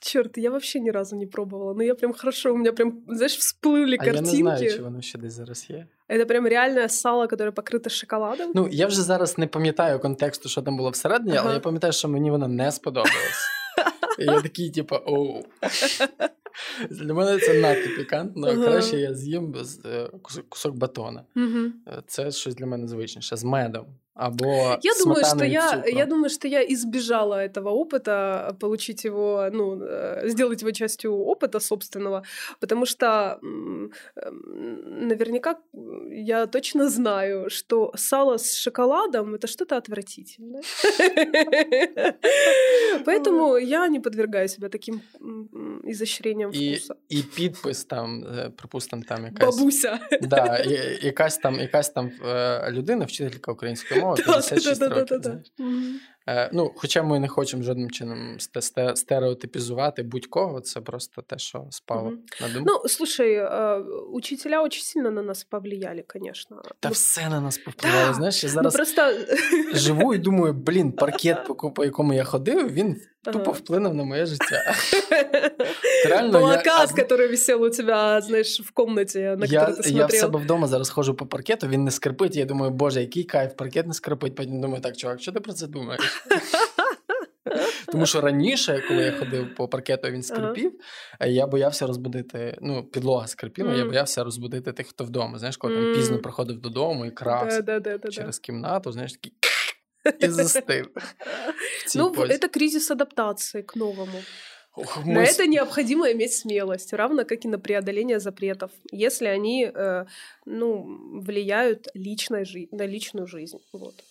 Черт, я вообще ни разу не пробовала. Но я прям хорошо, у меня прям, знаешь, всплыли а картинки. я не знаю, чи воно ще десь зараз є. Это прям реальне сало, которое покрите шоколадом. Ну, я вже зараз не пам'ятаю контексту, що там було всередині, ага. але я пам'ятаю, що мені воно не сподобалось. І я такий, типу, оу. Для мене це надто пікантно. Uh-huh. Краще я з'їм кусок батона. Uh-huh. Це щось для мене звичніше з медом. Або я думаю, что я, я думаю, что я избежала этого опыта, получить его, ну, э, сделать его частью опыта собственного, потому что эм, наверняка я точно знаю, что сало с шоколадом это что-то отвратительное. Поэтому я не подвергаю себя таким изощрениям вкуса. І підпис там, э, припустимо, там якась... Бабуся. Да, якась там, якась там э, людина, вчителька української мови, 56 років. Е, ну, Хоча ми не хочемо жодним чином стереотипізувати будь-кого, це просто те, що спало угу. на думку. Ну, слушай, э, учителя очень сильно на нас повлияли, звісно. Та ну, все на нас повпливало. Да. Знаєш, я ну, зараз ну, просто... живу і думаю, блін, паркет, по, по якому я ходив, він тупо вплинув на моє життя. Реально, Плакат, я... который висел у тебя, знаєш, в комнаті, на я, ти смотрел. Я в себе вдома зараз ходжу по паркету, він не скрипить. Я думаю, боже, який кайф, паркет не скрипить. Потім думаю, так, чувак, що ти про це думаєш? Тому що раніше, коли я ходив по паркету, він скрипів, ага. я боявся розбудити. Ну, підлога скрипіла, mm. я боявся розбудити тих, хто вдома. Знаєш, коли mm. там пізно приходив додому і крас да, да, да, через кімнату, знаєш, такий і застив. Ну, это кризис адаптации к новому. Ох, мы... На это необходимо иметь смелость, равно как и на преодоление запретов, если они э, ну, влияют личной жи- на личную жизнь. Вот.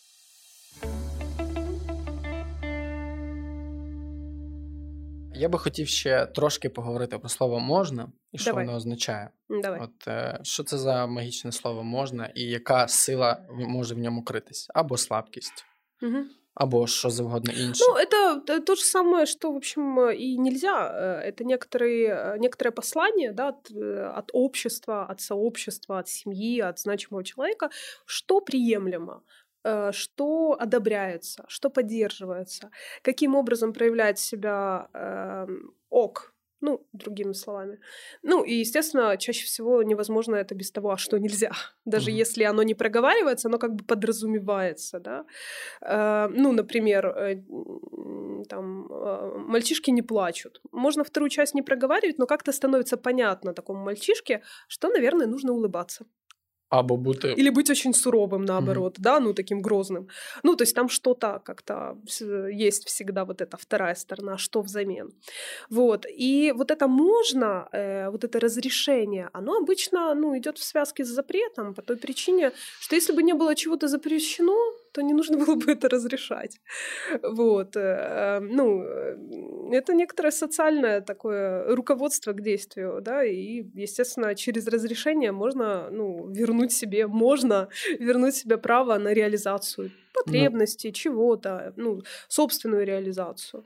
Я би хотів ще трошки поговорити про слово можна і що Давай. воно означає. Давай. От е, що це за магічне слово можна, і яка сила може в ньому критись, або слабкість. Угу. Або что завгодно инше. Ну, это то же самое, что, в общем, и нельзя. Э, это некоторые, э, некоторое послание да, от, э, от общества, от сообщества, от семьи, от значимого человека, что приемлемо, что одобряется, что поддерживается, каким образом проявляет себя э, ок, ну, другими словами. Ну, и, естественно, чаще всего невозможно это без того, а что нельзя. Даже mm-hmm. если оно не проговаривается, оно как бы подразумевается, да. Э, ну, например, э, там, э, мальчишки не плачут. Можно вторую часть не проговаривать, но как-то становится понятно такому мальчишке, что, наверное, нужно улыбаться. Або бути... Или быть очень суровым, наоборот, mm-hmm. да, ну, таким грозным. Ну, то есть там что-то как-то есть всегда вот эта вторая сторона, что взамен. Вот. И вот это можно, э, вот это разрешение, оно обычно, ну, идет в связке с запретом по той причине, что если бы не было чего-то запрещено, то не нужно было бы это разрешать. Вот. Э, ну, э, это некоторое социальное такое руководство к действию, да, и, естественно, через разрешение можно, ну, вернуть себе, можно вернуть себе право на реализацию ну потребностей, ну, чего-то, ну, собственную реализацию.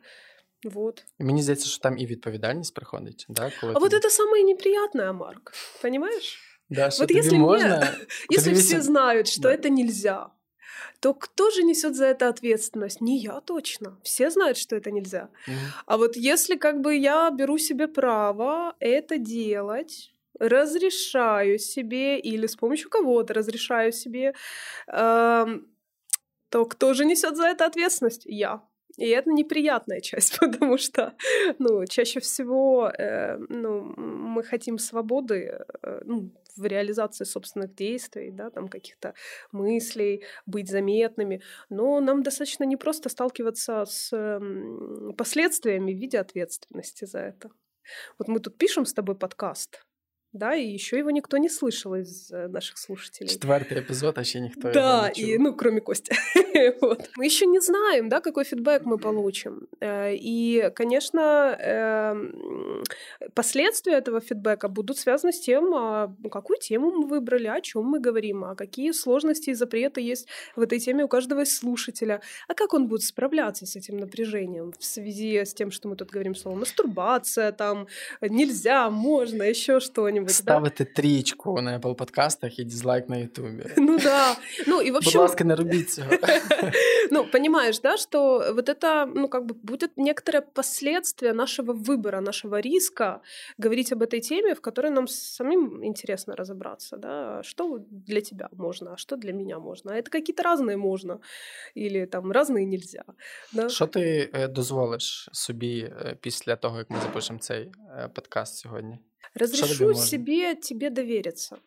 Вот. Мені здається, що там і відповідальність приходить. Да, коли а ти... вот это самое неприятное, Марк. Понимаешь? Да, вот если можно, мне, если все знают, что да. это нельзя, то кто же несет за это ответственность? Не я точно. Все знают, что это нельзя. Mm. А вот если как бы я беру себе право это делать, разрешаю себе или с помощью кого-то разрешаю себе, э, то кто же несет за это ответственность? Я. И это неприятная часть, потому что, ну, чаще всего, э, ну, мы хотим свободы, э, ну, в реализации собственных действий, да, там каких-то мыслей, быть заметными, но нам достаточно не просто сталкиваться с э, последствиями в виде ответственности за это. Вот мы тут пишем с тобой подкаст, да, и еще его никто не слышал из э, наших слушателей. Четвертый эпизод вообще никто Да, и, ну, кроме Кости. вот. Мы еще не знаем, да, какой фидбэк мы получим. Э, и, конечно, эм, последствия этого фидбэка будут связаны с тем, а, какую тему мы выбрали, о чем мы говорим, а какие сложности и запреты есть в этой теме у каждого из слушателя, а как он будет справляться с этим напряжением в связи с тем, что мы тут говорим слово мастурбация, там, нельзя, можно, еще что-нибудь что-нибудь. Ставити да? трічку на Apple подкастах і дизлайк на Ютубе. Ну да. Ну и вообще... Будь ласка, не робіть цього. Ну, понимаешь, да, что вот это, ну, как бы будет некоторое последствие нашего выбора, нашего риска говорить об этой теме, в которой нам самим интересно разобраться, да, что для тебя можно, а что для меня можно. А это какие-то разные можно, или там разные нельзя. Да? Що ти дозволиш собі після того, як ми запишемо цей подкаст сьогодні? Разрешу себе тебе довериться.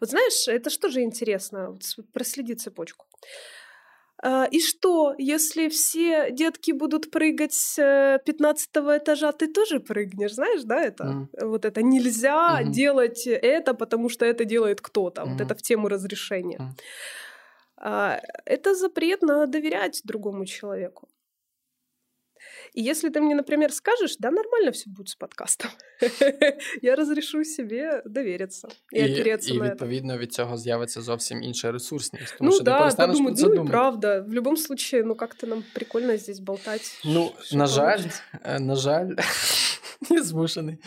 Вот знаешь, это что же интересно? Вот проследи цепочку. А, и что, если все детки будут прыгать с 15 этажа, ты тоже прыгнешь, знаешь, да, это? Mm. Вот это нельзя mm-hmm. делать это, потому что это делает кто-то. Mm-hmm. Вот это в тему разрешения. Mm. Это запрет на доверять другому человеку. И если ты мне, например, скажешь, да, нормально все будет с подкастом, я разрешу себе довериться і, і опереться і на это. відповідно від цього з'явиться зовсім інша ресурсність. Тому Ну що ти да, перестанеш подумать, про це ну и думати. правда. В любом случае, ну как-то нам прикольно здесь болтать. Ну, Що на жаль, получиться. е, на жаль, я змушений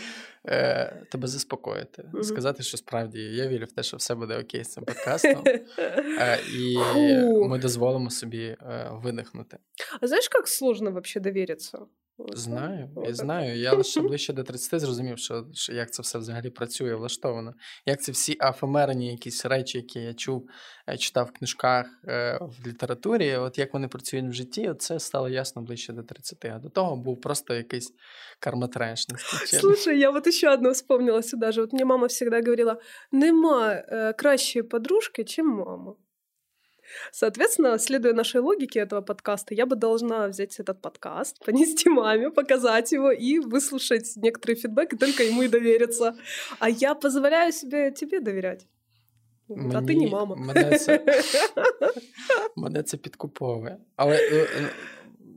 е, тебе заспокоїти. Мгм. Сказати, що справді я вірю в те, що все буде окей з цим подкастом. Е, і ми дозволимо собі е, видихнути. А знаєш, як сложно вообще довериться? Вот, Знаю, я знаю. Я лише ближче до 30 зрозумів, що, що як це все взагалі працює, влаштовано. Як ці всі афемерні якісь речі, які я чув, е, читав в книжках е, в літературі, от як вони працюють в житті, от це стало ясно ближче до 30. А до того був просто якийсь карматреш. Слушай, я вот еще одно вспомнила сюда же. Вот мне мама всегда говорила, нема э, кращей подружки, чем мама. Соответственно, следуя нашей логике этого подкаста, я бы должна взять этот подкаст, понести маме, показать его и выслушать некоторый фидбэк, и только ему и довериться. А я позволяю себе тебе доверять. Вот, А ты не Мені- мама. Мене це, мене це підкуповує. Але е, е,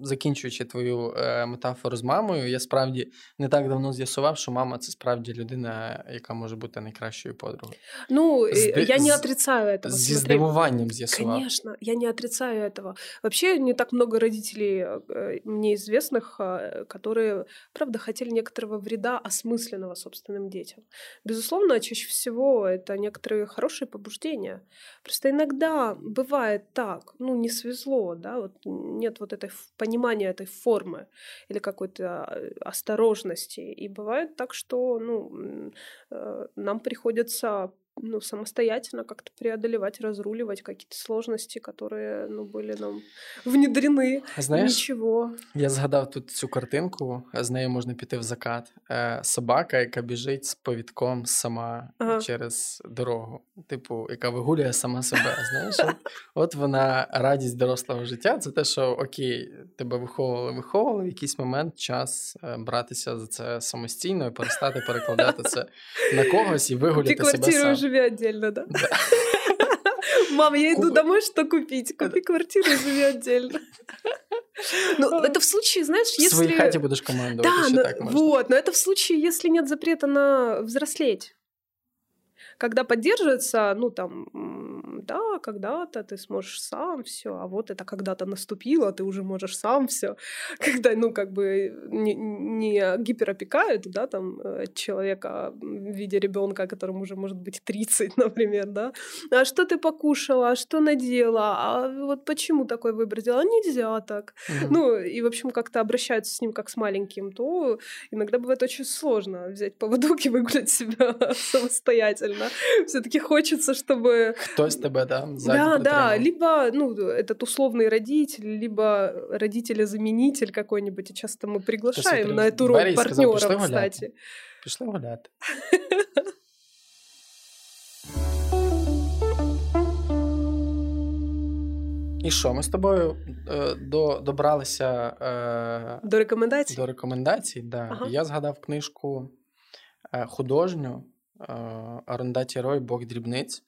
закінчуючи твою е, метафору з мамою, я справді не так давно з'ясував, що мама це справді людина, яка може бути найкращою подругою. Ну, э, Сд- я не з- отрицаю этого. Зі смотри. здивуванням з'ясував. Конечно, я не отрицаю этого. Вообще не так много родителей э, мне известных, э, которые, правда, хотели некоторого вреда осмысленного собственным детям. Безусловно, чаще всего это некоторые хорошие побуждения. Просто иногда бывает так, ну не свезло, да, вот нет вот этой ф- понимания этой формы или какой-то э, осторожности. И бывает так, что ну, э, нам приходится ну, самостоятельно как-то преодолевать, разруливать какие-то сложности, которые ну, были нам внедрены. Знаєш, Ничего. я згадав тут цю картинку, з нею можна піти в закат. Е, собака, яка біжить з повідком сама Ага. через дорогу, типу, яка вигулює сама себе. Знаєш, от, от вона радість дорослого життя. Це те, що окей, тебе виховували, виховували в якийсь момент час е, братися за це самостійно і перестати перекладати це на когось і Купи вигуляти себе квартиру сам. Живи отдельно, да? Да. Мам, я иду домой, что купить? Купи квартиру и живи отдельно. Ну, это в случае, знаешь, В своїй хаті если... будеш командувати, Да, но- так можна. вот, но это в случае, если нет запрета на взрослеть. Когда поддерживается, ну там, да, когда-то ты сможешь сам все, а вот это когда-то наступило, ты уже можешь сам все. Когда, ну, как бы не, не гиперопекают, да, там э, человека в виде ребенка, которому уже может быть 30, например, да. А что ты покушала, а что надела, а вот почему такой выбор сделала? Нельзя так. Мгм. Ну, и, в общем, как-то обращаются с ним как с маленьким, то иногда бывает очень сложно взять поводок и выгулять себя самостоятельно. Все-таки хочется, чтобы... Хтось тебе да, ззаді Да, да, притримав. либо, ну, этот условный родитель, либо родителя-заменитель какой-нибудь. И часто мы приглашаем привез на эту двері роль і сказав, «Пішли партнера, гуляти». кстати. Пішли гуляти. І що, ми з тобою е, до, добралися е, До рекомендаций? до рекомендацій. Да. Ага. Я згадав книжку е, художню е, Арондаті Рой Бог дрібниць.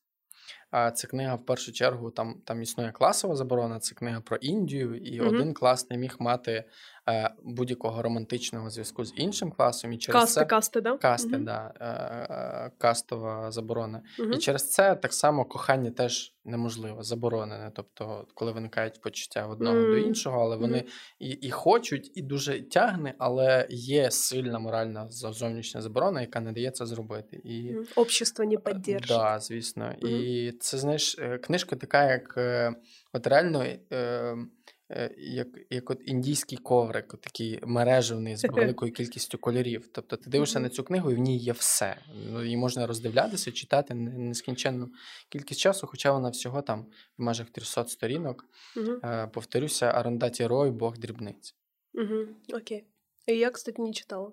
А це книга в першу чергу, там, там існує класова заборона, це книга про Індію, і Мгм. один клас не міг мати е, будь-якого романтичного зв'язку з іншим класом. І через Касты, це касты, да? касти, Мгм. да, е, е, кастова заборона. Мгм. І через це так само кохання теж неможливо, заборонене. Тобто, коли виникають почуття одного до іншого, але вони Мгм. і, і хочуть, і дуже тягне, але є сильна моральна зовнішня заборона, яка не дає це зробити. І Мгм. Общество не е, поддержит. Да, звісно. І це знаєш, е, книжка така, як е, от реально. Е, як, як от індійський коврик, от такий мережевний з великою кількістю кольорів. Тобто ти дивишся на цю книгу, і в ній є все. Ну, Її можна роздивлятися, читати нескінченну кількість часу, хоча вона всього там в межах 300 сторінок. Е, Повторюся, Арондаті Рой, Бог дрібниць. Мгм. Окей. Я, кстати, не читала.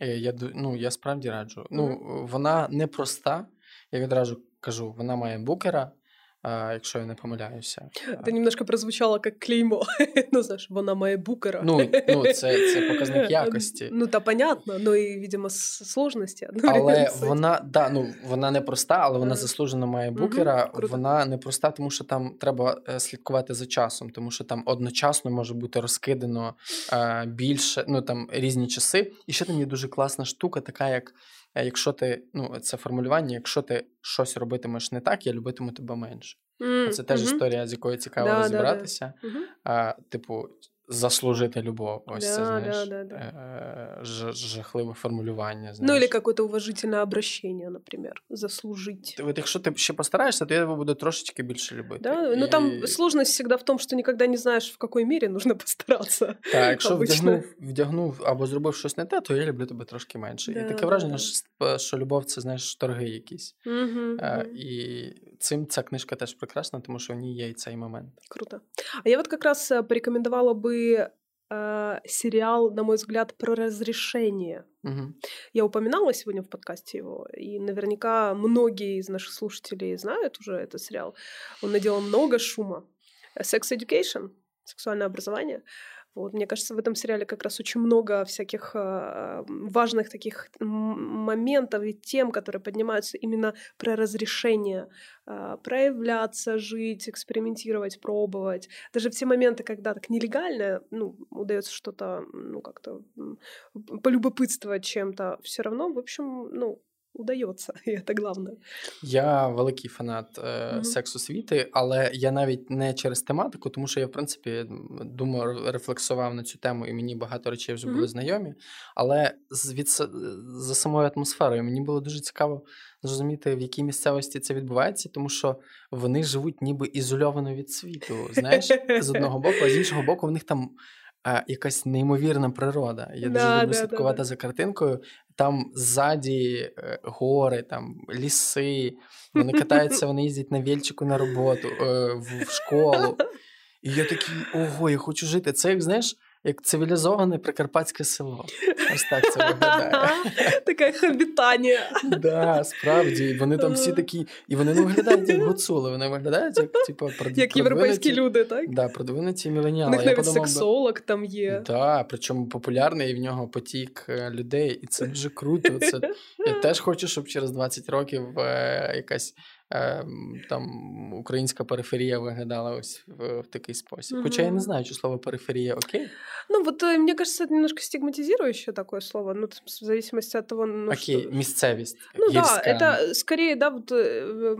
Е, Я, ну, я справді раджу. Ну, вона непроста, я відразу кажу, вона має букера, якщо я не помиляюся. Це немножко прозвучало як клеймо. Ну, знаєш, вона має букера. Ну, ну це, це показник якості. Ну, та понятно, ну і, видимо, сложності. Але вона, да, ну, вона не проста, але вона заслужено має букера. Угу, вона не проста, тому що там треба е, слідкувати за часом, тому що там одночасно може бути розкидано е, більше, ну там різні часи. І ще там є дуже класна штука, така як. Е, якщо ти, ну це формулювання, якщо ти щось робитимеш не так, я любитиму тебе менше. Mm, Це теж mm-hmm. історія, з якою цікаво да, розібратися. Да, да. А, Типу, заслужити любов. Ось да, це знаєш, да, да, да. Ж, жахливе формулювання. Знаєш. Ну, или какое-то уважительное обращение, например, заслужить. От якщо ти ще постараєшся, то я тебе буду трошечки більше любити. Да? Ну, там сложность всегда в том, что никогда не знаешь, в какой мірі нужно постаратися. Так, якщо вдягнув, вдягнув або зробив щось не те, то я люблю тебе трошки менше. Да, і таке враження, що, що любов це, знаєш, торги якісь. Угу, а, угу. І цим ця книжка теж прекрасна, тому що в ній є і цей момент. Круто. А я от якраз э, порекомендувала би э, сериал, на мой взгляд, про разрешение. Угу. Я упоминала сегодня в подкасте его, и наверняка многие из наших слушателей знают уже этот сериал. Он наделал много шума. Sex Education, сексуальное образование. Вот, мне кажется, в этом сериале как раз очень много всяких э, важных таких моментов и тем, которые поднимаются именно про разрешение э, проявляться, жить, экспериментировать, пробовать. Даже все моменты, когда так нелегально, ну, удается что-то, ну, как-то полюбопытствовать чем-то, все равно, в общем, ну, удається, і це головне. Я великий фанат е, mm-hmm. сексу світи, але я навіть не через тематику, тому що я, в принципі, думаю, рефлексував на цю тему, і мені багато речей вже mm-hmm. були знайомі. Але від, за самою атмосферою мені було дуже цікаво зрозуміти, в якій місцевості це відбувається, тому що вони живуть ніби ізольовано від світу. Знаєш, з одного боку, а з іншого боку, в них там. А, якась неймовірна природа. Я да, дуже люблю да, слідкувати да, за картинкою. Там ззаді е, гори, там ліси. Вони катаються, вони їздять на вільчику на роботу, е, в школу. І я такий, ого, я хочу жити. Це як знаєш, як цивілізоване прикарпатське село. Ось так це виглядає. Таке хабітання. Да, справді. Вони там всі такі, і вони не виглядають як гуцули, вони виглядають як типу, як європейські люди, так? Да, продвинуті міленіали. У них навіть сексолог там є. Так, причому популярний і в нього потік е, людей, і це дуже круто. Це Я теж хочу, щоб через 20 років е, якась там українська периферія виглядала ось в, в такий спосіб. Угу. Хоча я не знаю, чи слово периферия окей. Ну, вот э, мне кажется, это немножко стигматизирующее такое слово, ну, в зависимости от того, ну, Окей, что... местцевость. Ну да, это скорее, да, вот э,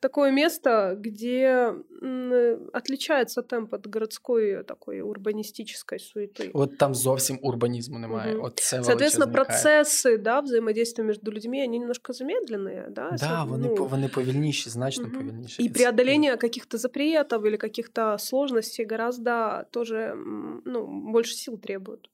такое место, где отличается темп от городской такой урбанистической суеты. Вот там зовсім урбанизму немає. Угу. От це Соответственно, процессы, да, взаимодействия между людьми, они немножко замедленные, да? Да, вони, ну... вони повільніші, значно угу. повільніші. И преодоление каких-то запретов или каких-то сложностей гораздо тоже, ну, больше сил требуют.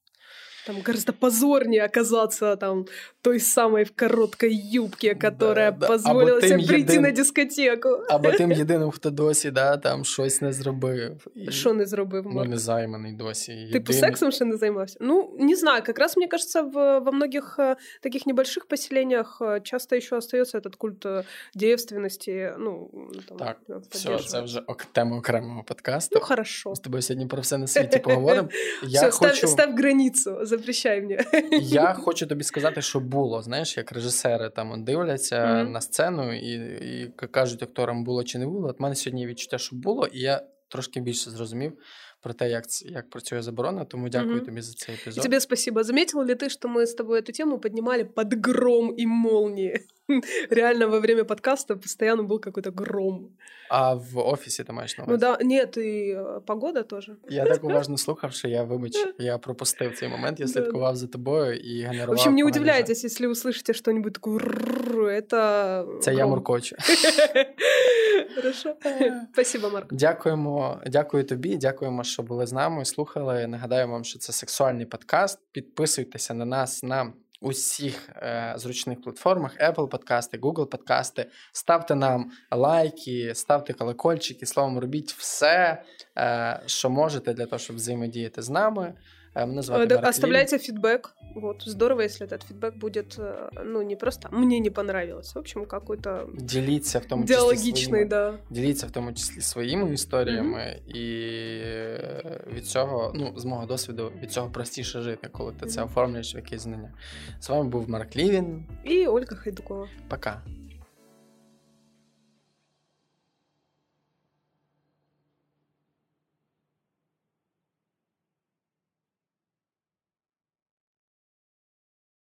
Там гораздо позорнее оказаться там той самой в короткой юбке, которая да, да. позволила себе прийти єдин... на дискотеку. Або тим єдиним, хто досі да, там щось не зробив. Що не зробив, Марк? Ну, не займаний досі. Єдиний... Типу сексом ще не займався? Ну, не знаю, как раз, мне кажется, в, во многих э, таких небольших поселениях э, часто еще остается этот культ э, девственности. Ну, там, так, все, це вже тема окремого подкасту. Ну, хорошо. Ми з тобою сьогодні про все на світі поговоримо. Я все, хочу... став, став границю запрещай мені. Я хочу тобі сказати, що було. Знаєш, як режисери там дивляться mm-hmm. на сцену і і кажуть акторам було чи не було. От мене сьогодні відчуття, що було, і я трошки більше зрозумів. Про те, як як працює заборона, тому дякую mm-hmm. тобі за цей епізод. Тебе спасибо. Заметил ли ты, что мы с тобой эту тему поднимали под гром и молнии? Реально во время подкаста постоянно был какой-то гром. А в офісі ти маєш на увазі? Ну да, нет, і э, погода теж. Я так уважно слухав, що я, вибач, я пропустив цей момент, я слідкував за тобою і генерував. В общем, не удивляйтесь, если услышите что-нибудь такое, это... Це я муркочу. Хорошо. Спасибо, Марк. Дякуємо, дякую тобі, дякуємо, що були з нами, слухали. Нагадаю вам, що це сексуальний подкаст. Підписуйтеся на нас на усіх е, зручних платформах: Apple подкасти, Google подкасти. Ставте нам лайки, ставте колокольчики, словом, робіть все, е, що можете для того, щоб взаємодіяти з нами. Мене звати Марк Оставляйте фидбэк. Вот, здорово, если этот фидбэк будет, ну, не просто «мне не понравилось», в общем, какой-то... Діліться в тому числі Діалогічний, своїми, да. Діліться в тому числі своїми історіями, mm-hmm. і від цього, ну, з мого досвіду, від цього простіше жити, коли ти mm-hmm. це оформлюєш в якісь знання. З вами був Марк Лівін. І Ольга Хайдукова. Пока.